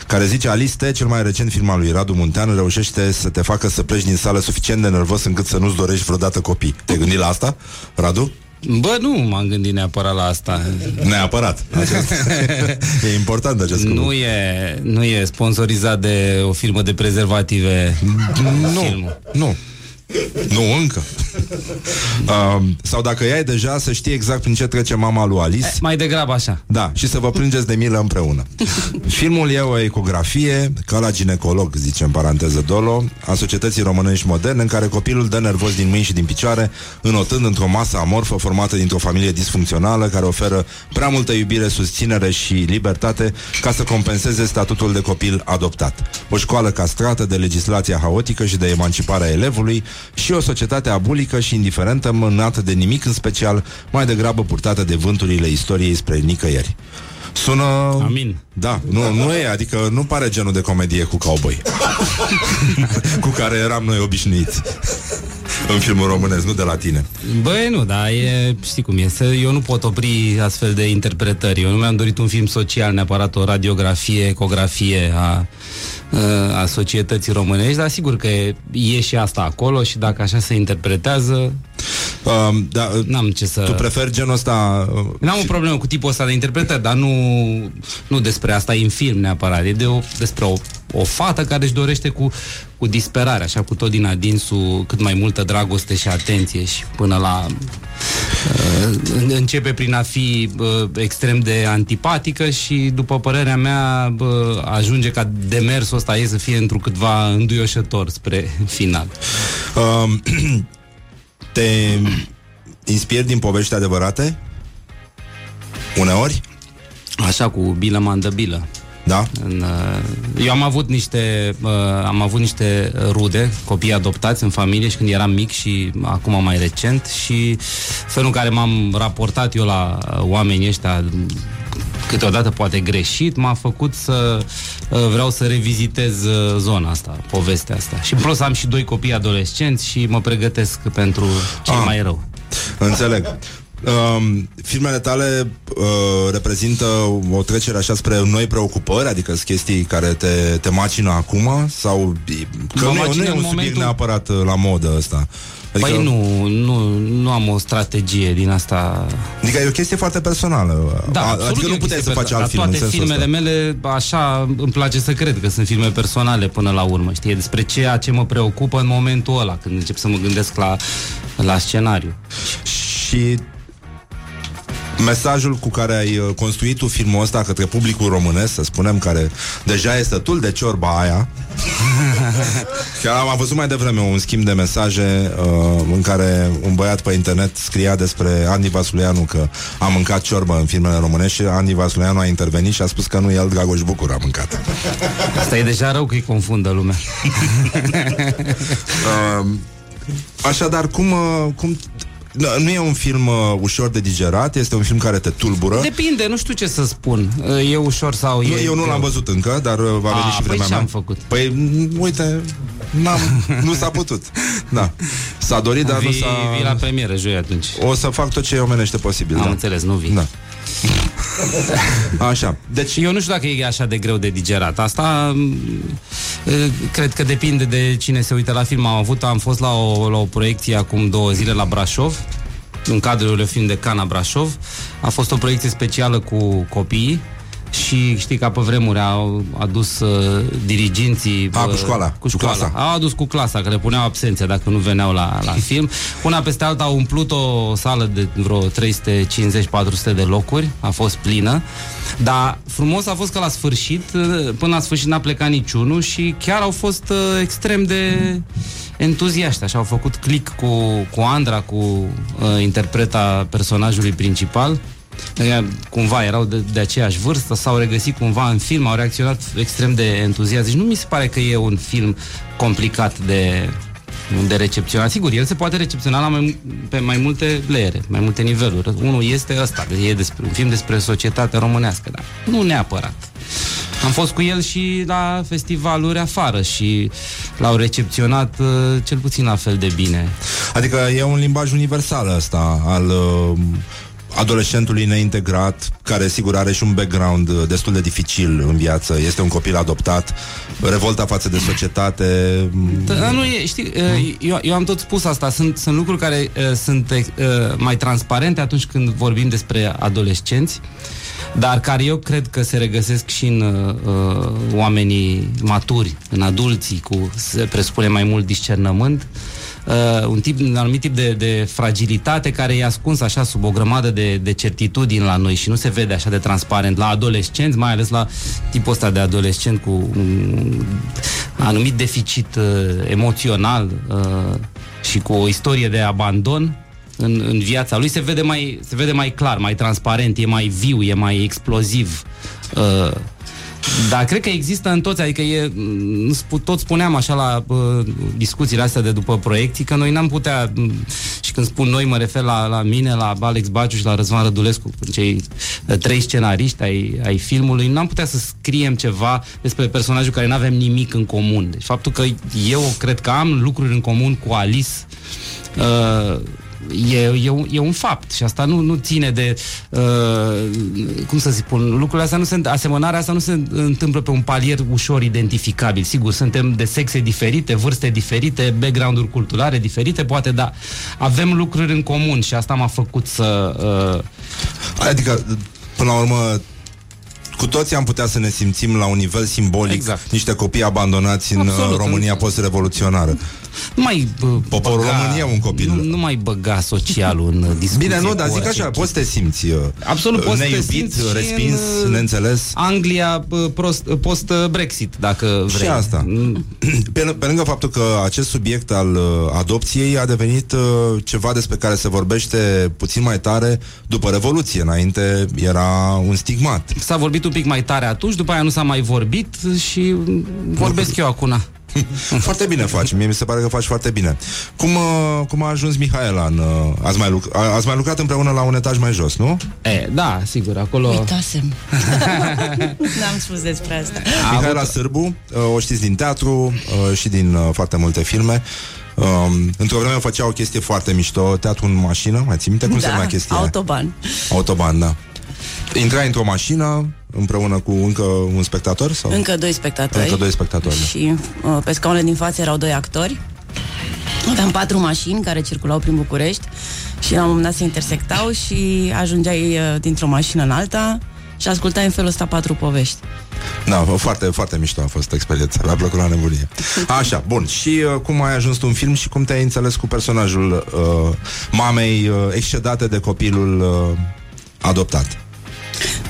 S2: care zice Aliste, cel mai recent film al lui Radu Muntean, reușește să te facă să pleci din sală suficient de nervos încât să nu-ți dorești vreodată copii. Te-ai gândit la asta, Radu?
S20: Bă, nu m-am gândit neapărat la asta.
S2: Neapărat. Acest... e important acest lucru.
S20: Nu e, nu e sponsorizat de o firmă de prezervative.
S2: Nu,
S20: filmul.
S2: nu. Nu, încă. uh, sau dacă ai deja, să știi exact prin ce trece mama lui Alice.
S20: Mai degrabă așa.
S2: Da, și să vă plângeți de milă împreună. Filmul e o ecografie, ca la ginecolog, zice în paranteză Dolo, a societății românești moderne, în care copilul dă nervos din mâini și din picioare, înotând într-o masă amorfă formată dintr-o familie disfuncțională, care oferă prea multă iubire, susținere și libertate ca să compenseze statutul de copil adoptat. O școală castrată de legislația haotică și de emanciparea elevului și o societate abulică și indiferentă, mânată de nimic în special, mai degrabă purtată de vânturile istoriei spre nicăieri. Sună...
S20: Amin.
S2: Da, nu, nu e, adică nu pare genul de comedie cu cowboy cu care eram noi obișnuiți în filmul românesc, nu de la tine.
S20: Băi, nu, dar e, știi cum e, să, eu nu pot opri astfel de interpretări. Eu nu mi-am dorit un film social, neapărat o radiografie, ecografie a, a societății românești, dar sigur că e, e și asta acolo și dacă așa se interpretează...
S2: Uh, da,
S20: N-am ce să...
S2: Tu preferi genul ăsta... Uh,
S20: N-am o problemă cu tipul ăsta de interpretări, dar nu, nu despre asta e în film neapărat. E de o, despre o, o fată care își dorește cu, cu disperare, așa cu tot din adinsul, cât mai multă dragoste și atenție și până la... Uh, începe prin a fi uh, extrem de antipatică și, după părerea mea, uh, ajunge ca demersul ăsta ei să fie întrucâtva înduioșător spre final.
S2: Uh, te inspiri din povești adevărate? Uneori?
S20: Așa, cu bilă mandă bilă.
S2: Da?
S20: În, uh, eu am avut niște uh, am avut niște rude, copii adoptați în familie și când eram mic și acum mai recent și felul în care m-am raportat eu la uh, oamenii ăștia câteodată poate greșit, m-a făcut să uh, vreau să revizitez uh, zona asta, povestea asta. Și în plus am și doi copii adolescenți și mă pregătesc pentru ce
S2: Ah.
S20: mai rău.
S2: Înțeleg. Um, filmele tale uh, reprezintă o trecere așa spre noi preocupări, adică sunt chestii care te, te macină acum sau că
S20: Mă
S2: nu, e- nu
S20: macină
S2: e un
S20: în
S2: subiect
S20: momentul-
S2: neapărat uh, la modă ăsta.
S20: Adică... Păi nu, nu, nu am o strategie din asta
S2: Adică e o chestie foarte personală.
S20: Da,
S2: A-
S20: absolut
S2: adică
S20: e
S2: nu
S20: o
S2: puteai să
S20: chestie
S2: faci alt film
S20: personală.
S2: în
S20: Toate
S2: sensul
S20: filmele
S2: ăsta.
S20: mele, așa, îmi place să cred că sunt filme personale până la urmă, știi? E despre ceea ce mă preocupă în momentul ăla, când încep să mă gândesc la, la scenariu.
S2: Și mesajul cu care ai uh, construit tu filmul ăsta către publicul românesc, să spunem, care deja este tul de ciorba aia. Chiar am văzut mai devreme un schimb de mesaje uh, în care un băiat pe internet scria despre Andy Vasuleanu că a mâncat ciorbă în filmele românești și Andy Vasuleanu a intervenit și a spus că nu el, Dragoș Bucur, a mâncat.
S20: Asta e deja rău că îi confundă lumea.
S2: Uh, așadar, cum, uh, cum nu nu e un film uh, ușor de digerat, este un film care te tulbură.
S20: Depinde, nu știu ce să spun. E ușor sau
S2: Nu,
S20: e...
S2: eu nu l-am văzut încă, dar uh, va veni
S20: A,
S2: și
S20: păi
S2: vremea
S20: ce
S2: mea.
S20: am făcut?
S2: Păi, m, uite, n-am, nu s-a putut. Da. S-a dorit, dar nu
S20: vii,
S2: s-a...
S20: vii la premieră joi atunci.
S2: O să fac tot ce e omenește posibil.
S20: Am
S2: da.
S20: înțeles, nu vii.
S2: Da. Așa.
S20: Deci eu nu știu dacă e așa de greu de digerat. Asta m, e, cred că depinde de cine se uită la film. Am avut, am fost la o, la o proiecție acum două zile la Brașov, în cadrul unui film de Cana Brașov. A fost o proiecție specială cu copiii și știi că pe vremuri au adus uh, diriginții
S2: A, cu
S20: uh,
S2: școala,
S20: cu
S2: cu
S20: școala.
S2: clasa.
S20: Au adus cu clasa, că le puneau absențe dacă nu veneau la, la film. Una peste alta au umplut o sală de vreo 350-400 de locuri, a fost plină, dar frumos a fost că la sfârșit, uh, până la sfârșit n-a plecat niciunul și chiar au fost uh, extrem de entuziaști, așa, au făcut click cu, cu Andra, cu uh, interpreta personajului principal. Ea, cumva erau de, de aceeași vârstă, s-au regăsit cumva în film, au reacționat extrem de entuziast. Deci nu mi se pare că e un film complicat de, de recepționat. Sigur, el se poate recepționa la mai, pe mai multe leere, mai multe niveluri. Unul este ăsta, deci e despre, un film despre societatea românească, dar nu neapărat. Am fost cu el și la festivaluri afară și l-au recepționat uh, cel puțin la fel de bine.
S2: Adică e un limbaj universal ăsta al uh, adolescentului neintegrat, care sigur are și un background uh, destul de dificil în viață, este un copil adoptat, revolta față de societate.
S20: Da, nu e, știi, uh, eu, eu am tot spus asta, sunt, sunt lucruri care uh, sunt uh, mai transparente atunci când vorbim despre adolescenți, dar care eu cred că se regăsesc și în uh, oamenii maturi, în adulții cu, se presupune mai mult discernământ, uh, un, tip, un anumit tip de, de fragilitate care e ascuns așa sub o grămadă de, de certitudini la noi și nu se vede așa de transparent la adolescenți, mai ales la tipul ăsta de adolescent cu un anumit deficit uh, emoțional uh, și cu o istorie de abandon în, în viața lui se vede, mai, se vede mai clar, mai transparent, e mai viu, e mai exploziv. Uh, dar cred că există în toți, adică e, m, spu- tot spuneam așa la uh, discuțiile astea de după proiecții, că noi n-am putea, m, și când spun noi mă refer la, la mine, la Alex Baciu și la Răzvan Rădulescu, cei uh, trei scenariști ai, ai filmului, n-am putea să scriem ceva despre personajul care nu avem nimic în comun. Deci faptul că eu cred că am lucruri în comun cu Alice uh, e, e, un, e un fapt și asta nu, nu ține de uh, cum să spun, lucrurile astea nu se, asemănarea asta nu se întâmplă pe un palier ușor identificabil. Sigur, suntem de sexe diferite, vârste diferite, background-uri culturale diferite, poate, dar avem lucruri în comun și asta m-a făcut să uh,
S2: Adică, până la urmă, cu toții am putea să ne simțim la un nivel simbolic exact. niște copii abandonați în
S20: Absolut,
S2: uh, România post-revoluționară.
S20: Nu mai uh,
S2: Poporul României e un copil.
S20: Nu, nu mai băga socialul în uh, discuție.
S2: Bine, nu,
S20: cu
S2: dar zic
S20: orice
S2: așa, poți să te simți uh,
S20: Absolut, poți să te
S2: neiubit,
S20: simți și
S2: respins,
S20: în, uh,
S2: neînțeles.
S20: Anglia uh, prost, uh, post-Brexit, dacă vrei.
S2: Și asta. Pe, pe lângă faptul că acest subiect al uh, adopției a devenit uh, ceva despre care se vorbește puțin mai tare după Revoluție. Înainte era un stigmat.
S20: S-a vorbit un pic mai tare atunci, după aia nu s-a mai vorbit și vorbesc eu acum.
S2: foarte bine faci, mie mi se pare că faci foarte bine. Cum, uh, cum a ajuns Mihaela în... Uh, ați, mai luc- a- ați mai lucrat împreună la un etaj mai jos, nu?
S20: E, da, sigur, acolo...
S21: Uitasem. N-am spus despre asta.
S2: Mihaela Sârbu, uh, o știți din teatru uh, și din uh, foarte multe filme. Um, într-o vreme făcea o chestie foarte mișto, teatru în mașină, mai ții minte? Cum se
S21: da,
S2: numea chestia aia?
S21: autoban.
S2: Autoban, da. Intrai într-o mașină împreună cu încă un spectator? Sau?
S21: Încă doi spectatori.
S2: Încă doi spectatori. da.
S21: Și uh, pe scaunele din față erau doi actori. Aveam patru mașini care circulau prin București și la un moment dat se intersectau și ajungeai uh, dintr-o mașină în alta și ascultai în felul ăsta patru povești.
S2: Da, foarte, foarte mișto a fost experiența, mi-a plăcut la nebunie. Așa, bun, și uh, cum ai ajuns tu în film și cum te-ai înțeles cu personajul uh, mamei uh, excedate de copilul uh, adoptat?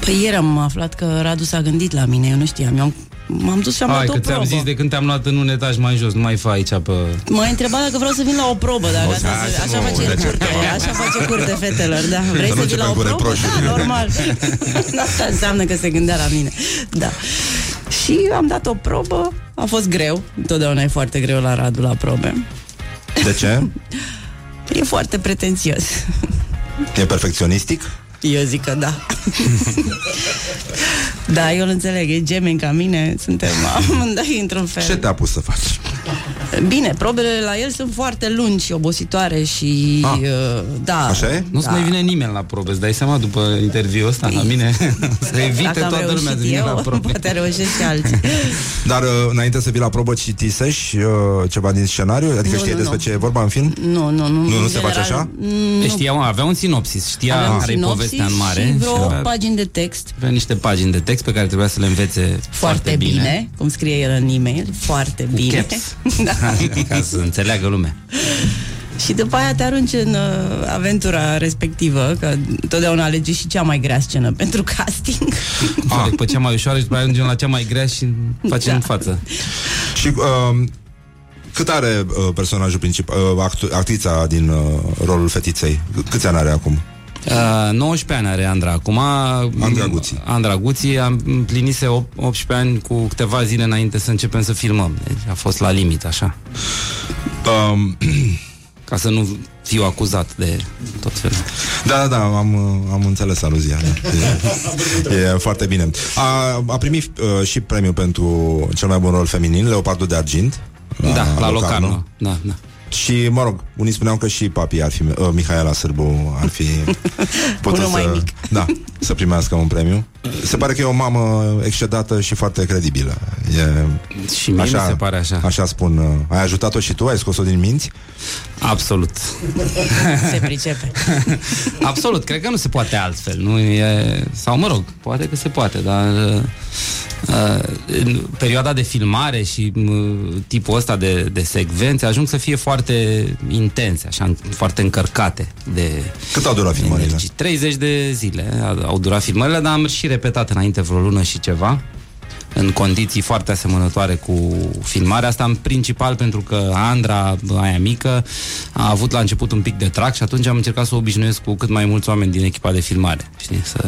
S21: Păi ieri am aflat că Radu s-a gândit la mine, eu nu știam. Eu am, m-am dus și am
S20: Hai
S21: luat
S20: că
S21: o
S20: ți-am
S21: probă.
S20: zis de când te-am luat în un etaj mai jos, nu mai fă aici pe...
S21: M-a întrebat dacă vreau să vin la o probă, dar
S20: O
S21: gata,
S20: să-
S21: să, așa
S20: nu,
S21: face
S20: de ce?
S21: curte, așa face curte fetelor, da. Vrei
S2: Să
S21: să,
S2: nu
S21: vii la o
S2: începem cu
S21: probă?
S2: reproșuri.
S21: Da, normal. Asta înseamnă că se gândea la mine. Da. Și am dat o probă, a fost greu, întotdeauna e foarte greu la Radu la probe.
S2: De ce?
S21: E foarte pretențios.
S2: E perfecționistic?
S21: Eu zic că da. da, eu îl înțeleg, e gemeni ca mine, suntem amândoi într-un fel.
S2: Ce te-a pus să faci?
S21: Bine, probele la el sunt foarte lungi și obositoare și...
S20: Ah.
S21: Uh, da.
S20: Nu-ți
S21: da.
S20: mai vine nimeni la probe, îți dai seama după interviul ăsta la mine? să evite
S21: Dacă am
S20: toată lumea să
S21: reușit
S20: vină la
S21: eu,
S20: probe.
S21: poate reușesc și alții.
S2: Dar uh, înainte să vii la probă citisești uh, ceva din scenariu? Adică
S21: Nu,
S2: știi
S21: nu,
S2: despre
S21: nu.
S2: ce e vorba în film?
S21: Nu, nu, nu.
S2: Nu, nu
S21: în
S2: se face așa?
S21: Nu.
S20: Deci Știa, avea un sinopsis, știa
S21: Aveam
S20: care e
S21: sinopsis
S20: povestea în mare.
S21: Și vreo
S20: avea,
S21: pagini de text
S20: avea niște pagini de text pe care trebuia să le învețe foarte,
S21: foarte bine. cum scrie el în e-mail, foarte bine.
S20: caps.
S21: da.
S20: Ca să înțeleagă lumea.
S21: Și după aia te arunci în uh, aventura respectivă, că totdeauna alegi și cea mai grea scenă pentru casting.
S20: Ah. Pe cea mai ușoară și după aia ajungem la cea mai grea și facem
S21: Da.
S20: față.
S2: Și uh, cât are uh, personajul principal, uh, actu- actrița din uh, rolul fetiței? Câți ani are acum?
S20: Uh, 19 ani are Andra acum.
S2: Andra Guții.
S20: Andra Guții am împlinise 18 ani cu câteva zile înainte să începem să filmăm. Deci a fost la limit, așa.
S2: Um,
S20: Ca să nu fiu acuzat de tot felul.
S2: Da, da, da, am, uh, am înțeles aluzia. Da. E, e foarte bine. A, a primit uh, și premiul pentru cel mai bun rol feminin, Leopardul de Argint.
S20: Da, la
S2: Locarno.
S20: Locarno. Da, da.
S2: Și, mă rog, unii spuneau că și papi ar fi, uh, Mihaela Sârbu ar fi putut
S21: Unul mai
S2: să,
S21: mic.
S2: da, să primească un premiu. Se pare că e o mamă excedată și foarte credibilă. E,
S20: Și mie mi se pare așa.
S2: Așa spun. Uh, ai ajutat-o și tu? Ai scos-o din minți?
S20: Absolut.
S21: Se pricepe.
S20: Absolut, cred că nu se poate altfel. Nu e... Sau mă rog, poate că se poate, dar uh, uh, în perioada de filmare și uh, tipul ăsta de, de secvențe ajung să fie foarte intense, așa, foarte încărcate de
S2: Cât au durat filmările?
S20: energie. 30 de zile au durat filmările, dar am și repetat înainte vreo lună și ceva în condiții foarte asemănătoare cu filmarea asta, în principal pentru că Andra, aia mică, a avut la început un pic de trac și atunci am încercat să o obișnuiesc cu cât mai mulți oameni din echipa de filmare, știi, să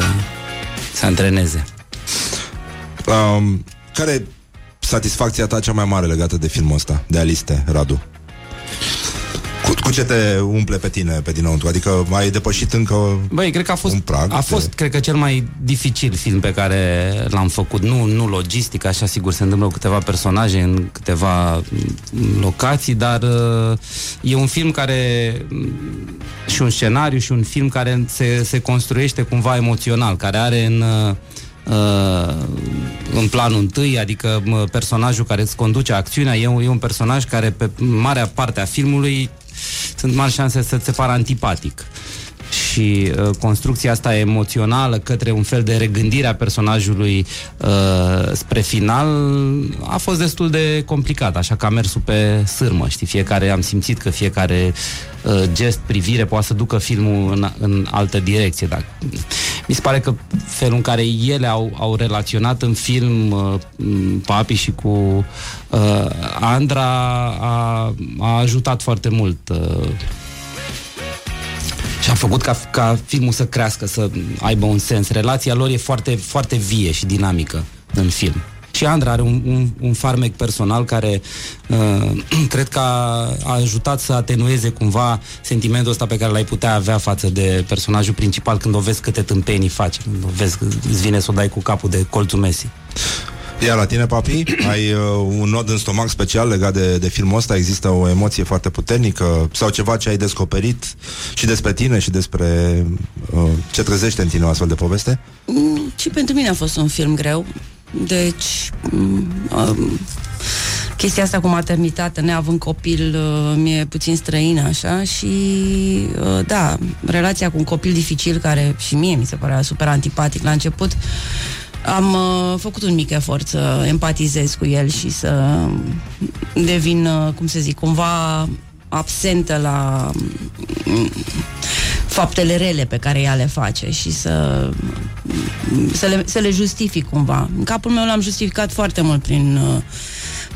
S20: se antreneze.
S2: Um, care e satisfacția ta cea mai mare legată de filmul ăsta, de Aliste, Radu? Cu Cu, cu ce te umple pe tine, pe dinăuntru? Adică ai depășit încă
S20: Băi, cred că a fost,
S2: un prag?
S20: a fost cred că, cel mai dificil film pe care l-am făcut. Nu, nu logistic, așa sigur se întâmplă cu câteva personaje în câteva mm, locații, dar uh, e un film care mm, și un scenariu și un film care se, se construiește cumva emoțional, care are în uh, uh, în planul întâi, adică mă, personajul care îți conduce acțiunea e un, e un personaj care pe marea parte a filmului sunt mari șanse să se pară antipatic și uh, construcția asta emoțională către un fel de regândire a personajului uh, spre final a fost destul de complicat, așa că a mers pe sârmă, știi, fiecare am simțit că fiecare uh, gest, privire poate să ducă filmul în, în altă direcție, dar mi se pare că felul în care ele au, au relaționat în film uh, m, Papi și cu uh, Andra a, a ajutat foarte mult uh, și a făcut ca, ca filmul să crească, să aibă un sens. Relația lor e foarte, foarte vie și dinamică în film. Și Andra are un, un, un farmec personal care uh, cred că a, a ajutat să atenueze cumva sentimentul ăsta pe care l-ai putea avea față de personajul principal când o vezi câte tâmpenii face, când o vezi că îți vine să o dai cu capul de colțul Messi.
S2: Iar la tine, papi, ai uh, un nod în stomac special legat de, de filmul ăsta? Există o emoție foarte puternică sau ceva ce ai descoperit și despre tine și despre uh, ce trezește în tine o astfel de poveste?
S21: Mm, Și pentru mine a fost un film greu. Deci, mm, um, chestia asta cu maternitate, neavând copil, uh, mi-e puțin străină, așa, și, uh, da, relația cu un copil dificil, care și mie mi se părea super antipatic la început, am uh, făcut un mic efort să empatizez cu el și să devin, uh, cum să zic, cumva absentă la mm, faptele rele pe care ea le face și să, să, le, să le justific cumva. În capul meu l-am justificat foarte mult prin uh,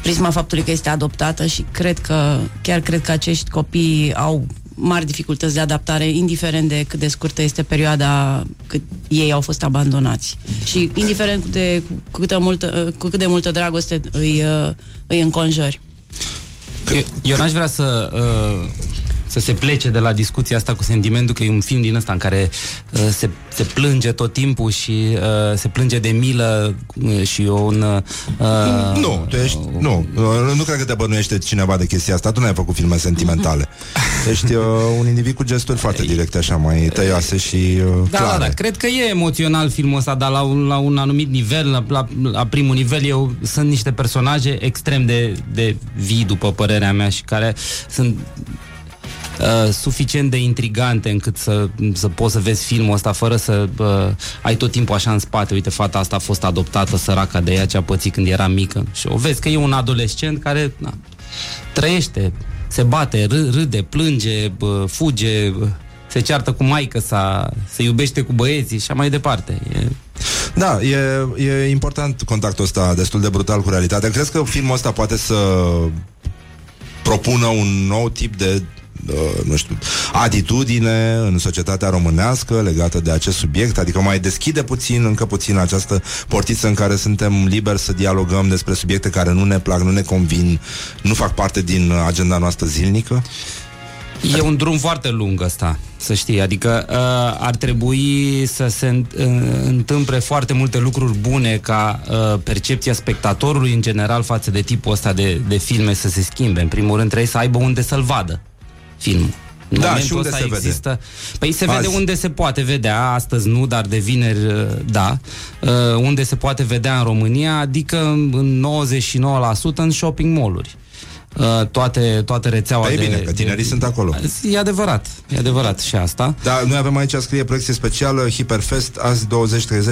S21: prisma faptului că este adoptată și cred că, chiar cred că acești copii au mari dificultăți de adaptare, indiferent de cât de scurtă este perioada cât ei au fost abandonați. Și indiferent de cu, câtă multă, cu cât de multă dragoste îi, uh, îi înconjori.
S20: Eu, eu n-aș vrea să uh, să se plece de la discuția asta cu sentimentul că e un film din ăsta în care uh, se, se plânge tot timpul și uh, se plânge de milă uh, și un... Uh,
S2: Nu, tu ești, nu, uh, nu cred că te bănuiește cineva de chestia asta. Tu nu ai făcut filme sentimentale. Ești uh, un individ cu gesturi foarte directe, așa, mai tăioase și uh,
S20: Da,
S2: clare.
S20: da, da, cred că e emoțional filmul ăsta, dar la un, la un anumit nivel, la, la, la primul nivel, eu sunt niște personaje extrem de, de vii, după părerea mea, și care sunt uh, suficient de intrigante încât să, să poți să vezi filmul ăsta fără să uh, ai tot timpul așa în spate. Uite, fata asta a fost adoptată, săraca de ea ce a pățit când era mică. Și o vezi că e un adolescent care na, trăiește, se bate, râ, râde, plânge, bă, fuge, bă, se ceartă cu maică sa, se iubește cu băieții și așa mai departe. E...
S2: Da, e, e important contactul ăsta destul de brutal cu realitatea. Crezi că filmul ăsta poate să propună un nou tip de uh, nu știu, atitudine în societatea românească legată de acest subiect, adică mai deschide puțin, încă puțin această portiță în care suntem liberi să dialogăm despre subiecte care nu ne plac, nu ne convin, nu fac parte din agenda noastră zilnică?
S20: E un drum foarte lung ăsta, să știi, adică uh, ar trebui să se înt- uh, întâmple foarte multe lucruri bune ca uh, percepția spectatorului în general față de tipul ăsta de, de filme să se schimbe. În primul rând trebuie să aibă unde să-l vadă filmul. În
S2: Da,
S20: momentul
S2: și unde
S20: ăsta
S2: se vede?
S20: există... Păi se
S2: Azi.
S20: vede unde se poate vedea, astăzi nu, dar de vineri uh, da. Uh, unde se poate vedea în România, adică în 99% în shopping mall-uri. Uh, toate, toate rețeaua
S2: Păi
S20: de...
S2: bine, că tinerii sunt acolo.
S20: E adevărat, e adevărat și asta.
S2: Da, noi avem aici, scrie proiecție specială, Hiperfest, azi 20-30,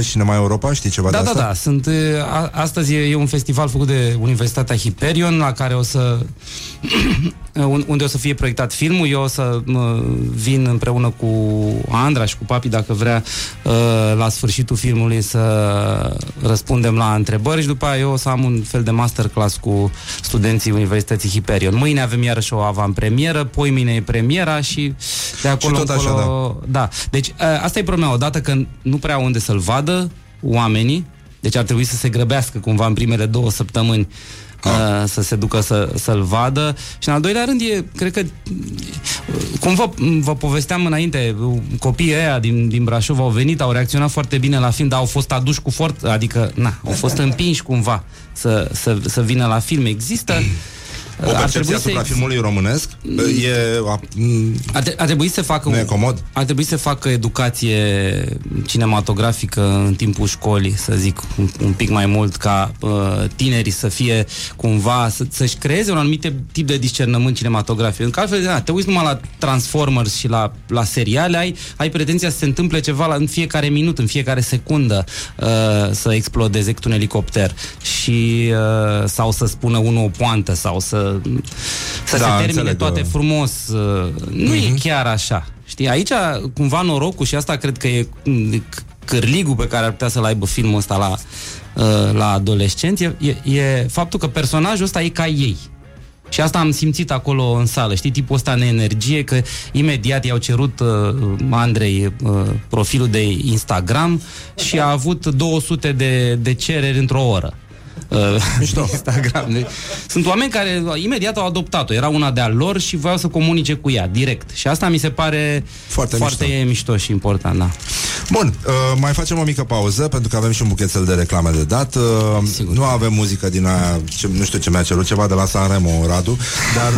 S2: Cinema Europa, știi ceva
S20: Da,
S2: de
S20: da,
S2: asta?
S20: da. Sunt, uh, a, astăzi e, e un festival făcut de Universitatea Hyperion la care o să un- unde o să fie proiectat filmul. Eu o să mă, vin împreună cu Andra și cu Papi, dacă vrea, uh, la sfârșitul filmului să răspundem la întrebări și după aia eu o să am un fel de masterclass cu studenții Universității Hyperion. Mâine avem iarăși o avantpremieră, poi mâine e premiera și de acolo
S2: tot așa,
S20: încolo... da. Deci uh, asta e problema. Odată că nu prea au unde să-l vadă oamenii, deci ar trebui să se grăbească cumva în primele două săptămâni uh, să se ducă să, să-l vadă. Și în al doilea rând, e, cred că, uh, cum vă, vă povesteam înainte, uh, copiii ăia din, din Brașov au venit, au reacționat foarte bine la film, dar au fost aduși cu forță, adică, na, au fost împinși cumva să, să, să vină la film. Există
S2: O percepție asupra
S20: ex-
S2: filmului românesc e... A, m,
S20: a, tre- a trebuit să facă
S2: Nu e
S20: un-
S2: comod?
S20: A trebuit să facă educație cinematografică în timpul școlii, să zic, un, un pic mai mult ca uh, tinerii să fie cumva, să, să-și creeze un anumit tip de discernământ cinematografic. În altfel, da, te uiți numai la Transformers și la, la seriale, ai, ai pretenția să se întâmple ceva la, în fiecare minut, în fiecare secundă uh, să explodeze cât un elicopter și uh, sau să spună unul o poantă sau să, să
S2: Da,
S20: se termine
S2: înțeleg,
S20: toate
S2: uh.
S20: frumos. Uh, nu
S2: Mhm.
S20: e chiar așa. Știi, aici cumva norocul și asta cred că e mm, c- cârligul pe care ar putea să-l aibă filmul ăsta la, uh, la adolescenți e, e, e faptul că personajul ăsta e ca ei. Și asta am simțit acolo în sală, știi, tipul ăsta în energie, că imediat i-au cerut uh, Andrei uh, profilul de Instagram și a avut 200 de, de cereri într-o oră. Uh, Instagram. Deci, Sunt oameni care uh, imediat au adoptat-o. Era una de-a lor și voiau să comunice cu ea, direct. Și asta mi se pare
S2: Foarte
S20: foarte mișto, mișto și important, da.
S2: Bun, uh, mai facem o mică pauză Pentru că avem și un buchetel de reclame de dat uh, Nu avem muzică din aia ce, Nu știu ce mi-a cerut, ceva de la Sanremo Radu Dar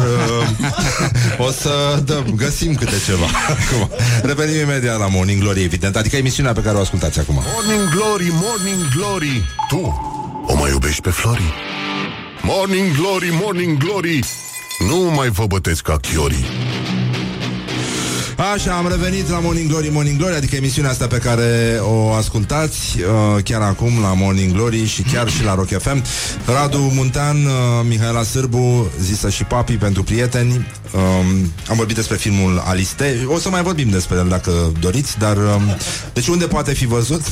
S2: uh, O să dăm, găsim câte ceva Acum, Revenim imediat la Morning Glory Evident, adică emisiunea pe care o ascultați acum
S1: Morning Glory, Morning Glory Tu o mai iubești pe Flori? Morning Glory, Morning Glory Nu mai vă bătesc ca chiorii
S2: Așa, am revenit la Morning Glory, Morning Glory, adică emisiunea asta pe care o ascultați uh, chiar acum la Morning Glory și chiar și la Rock FM. Radu Muntean, uh, Mihaela Sârbu, zisă și Papi pentru prieteni. Um, am vorbit despre filmul Aliste. O să mai vorbim despre el dacă doriți, dar um, deci unde poate fi văzut?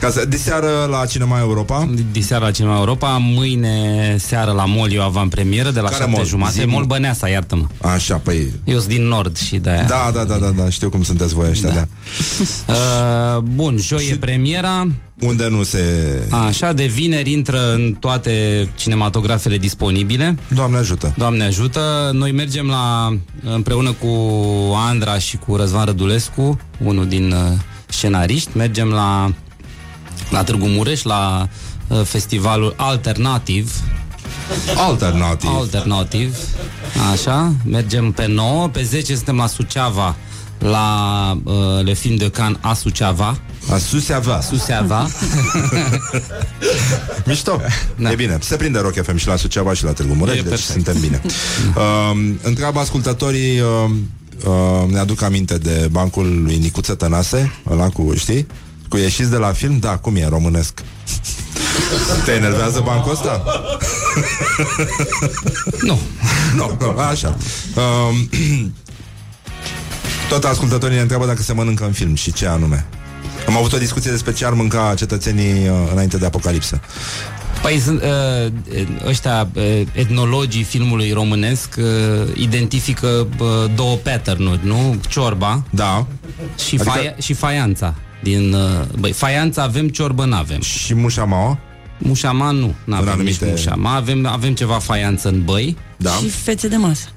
S2: Ca să, diseară la Cinema Europa.
S20: Diseară la Cinema Europa, mâine seară la Mol eu avant-premieră de la
S2: Care
S20: 7
S2: mall?
S20: jumate.
S2: Zi-mi.
S20: Mol Băneasa, iartă-mă.
S2: Așa, păi...
S20: Eu sunt din Nord și de
S2: Da, da, da, da, da, știu cum sunteți voi ăștia, da. da.
S20: Uh, bun, joi e premiera.
S2: Unde nu se...
S20: Așa, de vineri intră în toate cinematografele disponibile.
S2: Doamne ajută.
S20: Doamne ajută. Noi mergem la împreună cu Andra și cu Răzvan Rădulescu, unul din uh, scenariști, mergem la la Târgu Mureș, la uh, festivalul Alternativ.
S2: Alternativ.
S20: Alternativ. Așa, mergem pe 9, pe 10 suntem la Suceava la uh, Le Film de Can a Suceava.
S2: A Suceava.
S20: Suceava.
S2: Mișto. Da. E bine. Se prinde Rock FM și la Suceava și la Târgu Mureș,
S20: E
S2: deci
S20: perfect.
S2: suntem bine. uh, întreabă ascultătorii, uh, uh, ne aduc aminte de bancul lui Nicuță Tănase, ăla cu, știi? Cu ieșiți de la film? Da, cum e, românesc. Te enervează bancul ăsta?
S20: nu.
S2: Nu, nu, așa. Uh, tot ascultătorii ne întreabă dacă se mănâncă în film și ce anume. Am avut o discuție despre ce ar mânca cetățenii uh, înainte de apocalipsă.
S20: Păi sunt uh, ăștia uh, etnologii filmului românesc uh, identifică uh, două pattern-uri, nu? Ciorba
S2: Da
S20: și,
S2: Adică-
S20: faia, și faianța din, uh, Băi, faianța avem, ciorbă n-avem
S2: Și mușamaua?
S20: Mușama nu, n-avem
S2: În
S20: nici
S2: anumite-
S20: mușama Avem, avem ceva faianță în băi
S2: Da.
S21: Și fețe de masă.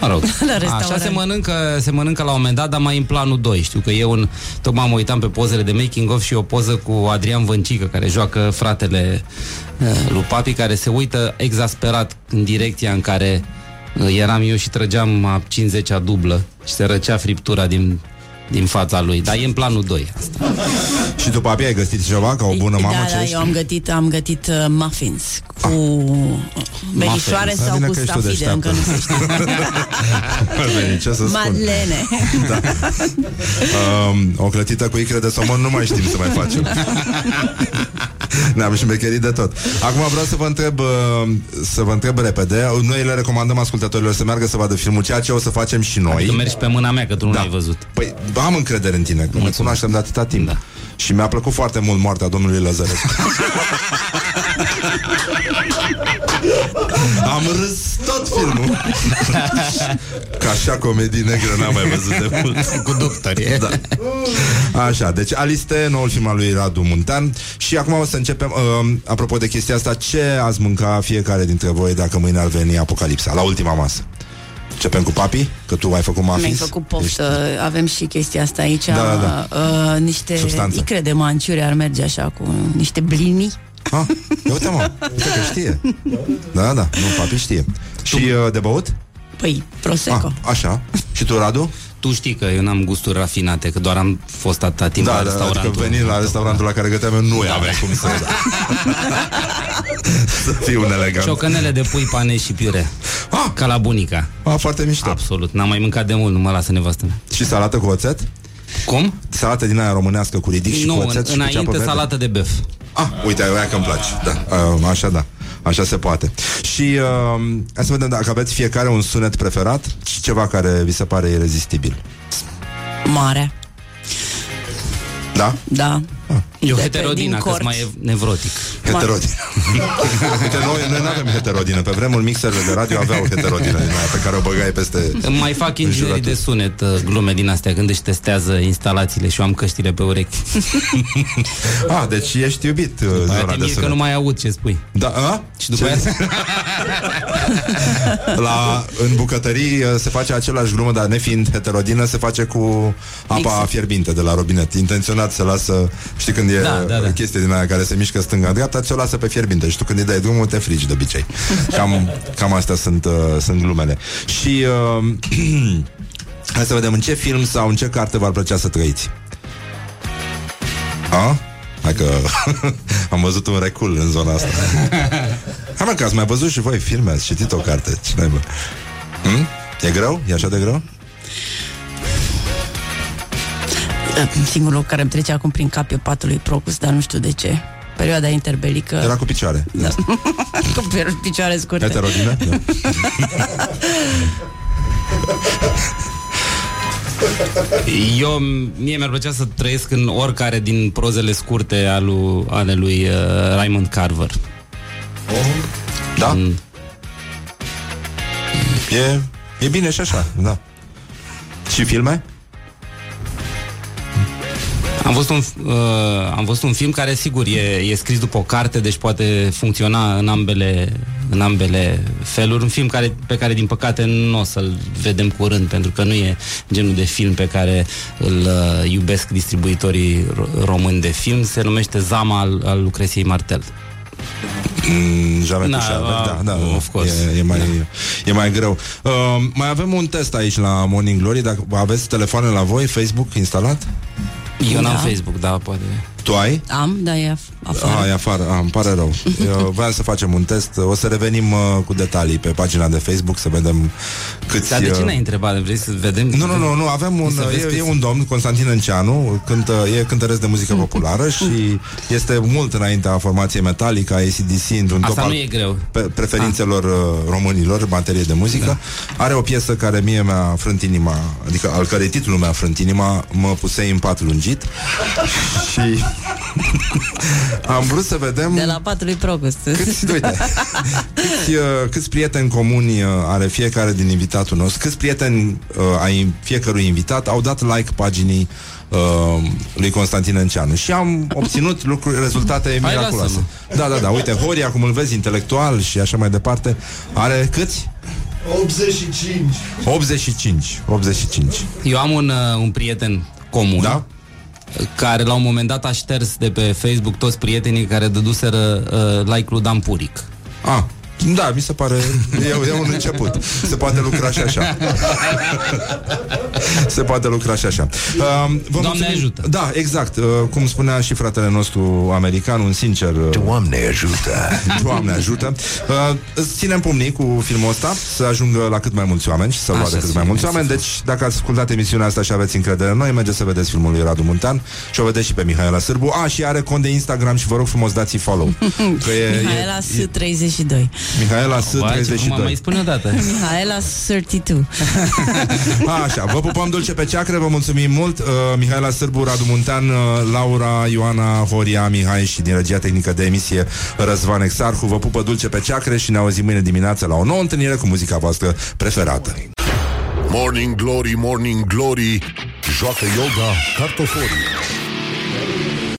S20: Mă rog,
S21: La restaurant.
S20: așa se mănâncă, se mănâncă la un moment dat, dar mai în planul 2. Știu că eu un, tocmai mă uitam pe pozele de making of și o poză cu Adrian Văncică, care joacă fratele uh, lui Papi, care se uită exasperat în direcția în care uh, eram eu și trăgeam a 50-a dublă și se răcea friptura din, din fața lui. Dar e în planul 2 asta.
S2: Și după apia ai găsit ceva ca o bună mamă
S21: da,
S2: ce
S21: da,
S2: ești?
S21: eu am gătit, am gătit uh, muffins cu merișoare
S2: Muffins.
S21: sau
S2: Bine
S21: cu
S2: că ești tu
S21: stafide, încă nu se știe.
S2: Bine, ce să spun?
S21: Madlene.
S2: Da. Um, o clătită cu icre de somon nu mai știm să mai facem. Ne-am șmecherit de tot. Acum vreau să vă întreb uh, să vă întreb repede. Noi le recomandăm ascultătorilor să meargă să vadă filmul, ceea ce o să facem și noi.
S20: Adică mergi pe mâna mea, că tu nu l-ai văzut.
S2: Păi am încredere în tine, că ne cunoaștem de atâta timp. Da. Și mi-a plăcut foarte mult moartea domnului Lăzărescu. Am râs tot filmul. Ca așa comedii negre n-am mai văzut de mult.
S20: Cu doctori.
S2: Da. Așa, deci Aliste, noul film al lui Radu Muntean Și acum o să începem uh, Apropo de chestia asta Ce ați mânca fiecare dintre voi Dacă mâine ar veni apocalipsa La ultima masă Începem cu papi, că tu ai făcut
S21: Mi-ai
S2: mafis
S21: făcut poftă, avem și chestia asta aici
S2: Da, da,
S21: Uh, Niște
S2: Substanță.
S21: icre de manciuri ar merge așa Cu niște blini
S2: Ha? Ia uite mă, uite că știe Da, da, nu, papi știe Și uh, de băut?
S21: Păi, Prosecco
S2: Ah, așa Și tu, Radu?
S20: Tu știi că eu n-am gusturi rafinate, că doar am fost atâta timp
S2: Da,
S20: la
S2: da,
S20: restaurant.
S2: adică venind la restaurantul la care găteam eu Nu
S20: Da.
S2: aveam cum să Să fiu un elegant
S20: Ciocănele de pui, pane și piure.
S2: Ah!
S20: Ca la bunica.
S2: Ah, foarte mișto.
S20: Absolut. N-am mai mâncat de mult, nu mă lasă nevastă mea.
S2: Și salată cu oțet?
S20: Cum?
S2: Salată din aia românească cu ridic și
S20: nu,
S2: cu oțet
S20: în,
S2: și cu
S20: înainte
S2: ceapă verde?
S20: salată de bef.
S2: Ah, uite, aia că îmi place. Da, uh, așa da. Așa se poate. Și uh, hai să vedem dacă aveți fiecare un sunet preferat și ceva care vi se pare irezistibil.
S21: Marea
S2: Da?
S21: Da
S20: Eu
S21: De pe-
S20: heterodina,
S21: din
S20: că
S21: corți.
S20: mai e nevrotic.
S2: Heterodină. Uite, noi, noi nu avem heterodină. Pe vremuri mixerele de radio aveau heterodină din aia pe care o băgai peste...
S20: Mai fac inginerii de sunet uh, glume din astea când își testează instalațiile și eu am căștile pe urechi.
S2: Ah, deci ești iubit uh,
S20: Aia
S2: zona
S20: te
S2: de
S20: miri că
S2: sunet.
S20: nu mai aud ce spui.
S2: Da, a?
S20: Și după
S2: Ce?
S20: aia...
S2: La, în bucătării uh, se face același glumă, dar nefiind heterodină, se face cu apa
S21: Exact.
S2: fierbinte de la robinet. Intenționat se lasă, știi când e
S20: Da, da, da.
S2: chestie din aia care se mișcă stânga-dreapta, ți-o lasă pe fierbinte și tu când îi dai drumul te frigi de obicei. Cam, cam astea sunt, uh, sunt glumele. Și uh, hai să vedem în ce film sau în ce carte v-ar plăcea să trăiți. A? Hai că am văzut un recul în zona asta. Hai mă, că ați mai văzut și voi filme, ați citit o carte. Ce naibă? Hm? E greu? E așa de greu?
S21: Singurul lucru care îmi trece acum prin cap e patul lui Procus Dar nu știu de ce Perioada interbelică
S2: Era cu picioare.
S21: da. Cu pe- picioare scurte
S2: Heterodină? Da.
S20: Eu, mie mi-ar plăcea să trăiesc în oricare din prozele scurte ale lui, ale lui uh, Raymond Carver.
S2: Da?
S20: Mm.
S2: E, e bine și așa, da. Și filme?
S20: Am văzut, un, uh, am văzut un film care, sigur, e, e scris după o carte, deci poate funcționa în ambele, în ambele feluri. Un film care, pe care, din păcate, nu o să-l vedem curând, pentru că nu e genul de film pe care îl uh, iubesc distribuitorii ro- români de film. Se numește Zama al, al Lucreției Martel.
S2: Mm, Jamais
S20: Da,
S2: da,
S20: uh,
S2: da, da,
S20: of course.
S2: E, e, mai, e mai greu. Uh, mai avem un test aici la Morning Glory. Dacă aveți telefoane la voi, Facebook instalat?
S20: Eu n-am
S21: Da.
S20: Facebook, da, poate.
S2: Tu ai?
S21: Am, da, e af- afară
S2: Ah, e afară, ah, îmi pare rău Eu voiam să facem un test O să revenim uh, cu detalii pe pagina de Facebook Să vedem câți
S20: Dar de ce
S2: uh,
S20: n-ai întrebat? Vrei să vedem?
S2: Nu, nu, nu, nu, avem un,
S20: Să vezi
S2: e,
S20: câți-
S2: e un domn, Constantin Înceanu, cântă, e cântăresc de muzică populară și este mult înaintea formației Metallica, ACDC, într-un
S20: Asta
S2: top
S20: nu
S2: al
S20: e greu.
S2: pe, preferințelor uh, românilor în materie de muzică.
S20: Da.
S2: Are o piesă care mie mi-a frânt inima, adică al cărei titlul mi-a frânt inima, mă pusei în pat lungit și am vrut să vedem
S21: De la patul lui Procus
S2: Câți, uite, câți, uh, câți prieteni comuni uh, are fiecare din invitatul nostru, câți prieteni uh, ai fiecărui invitat au dat like paginii uh, lui Constantin Înceanu și am obținut lucruri, rezultate
S20: Hai,
S2: miraculoase. Da, da, da, uite, Horia, cum îl vezi, intelectual și așa mai departe, are câți?
S15: 85.
S2: 85. 85.
S20: Eu am un, uh, un prieten comun
S2: Da?
S20: Care la un moment dat a șters de pe Facebook toți prietenii care dăduseră uh, like lui Dan Puric.
S2: Ah, da, mi se pare e, e un început. Se poate lucra și așa. Se poate lucra și așa. Uh, vă
S20: Doamne
S2: mulțumim.
S20: ajută.
S2: Da, exact. Uh, cum spunea și fratele nostru american, un sincer... Uh,
S3: Doamne ajută!
S2: Doamne ajută. Uh, îți ținem pumnii cu filmul ăsta să ajungă la cât mai mulți oameni și să
S20: Așa
S2: vadă cât
S20: să
S2: mai
S20: fie,
S2: mulți
S20: mersi
S2: oameni. Deci, dacă ați ascultat emisiunea asta și aveți încredere în noi, mergeți să vedeți filmul lui Radu Muntean și o vedeți și pe Mihaela Sârbu. A, și are cont de Instagram și vă rog frumos dați follow. Că e,
S21: Mihaela
S2: e, e,
S21: S32
S2: Mihaela S.
S20: Bă, ce
S2: 32
S20: Mai spune o dată.
S21: Mihaela 32.
S2: Așa, vă pupăm dulce pe ceacre, vă mulțumim mult uh, Mihaela Sârbu, Radu Muntean, uh, Laura, Ioana, Horia, Mihai și din regia tehnică de emisie Răzvan Exarhu Vă pupă dulce pe ceacre și ne auzim mâine dimineață la o nouă întâlnire cu muzica voastră preferată
S1: Morning Glory, Morning Glory Joacă yoga cartoforii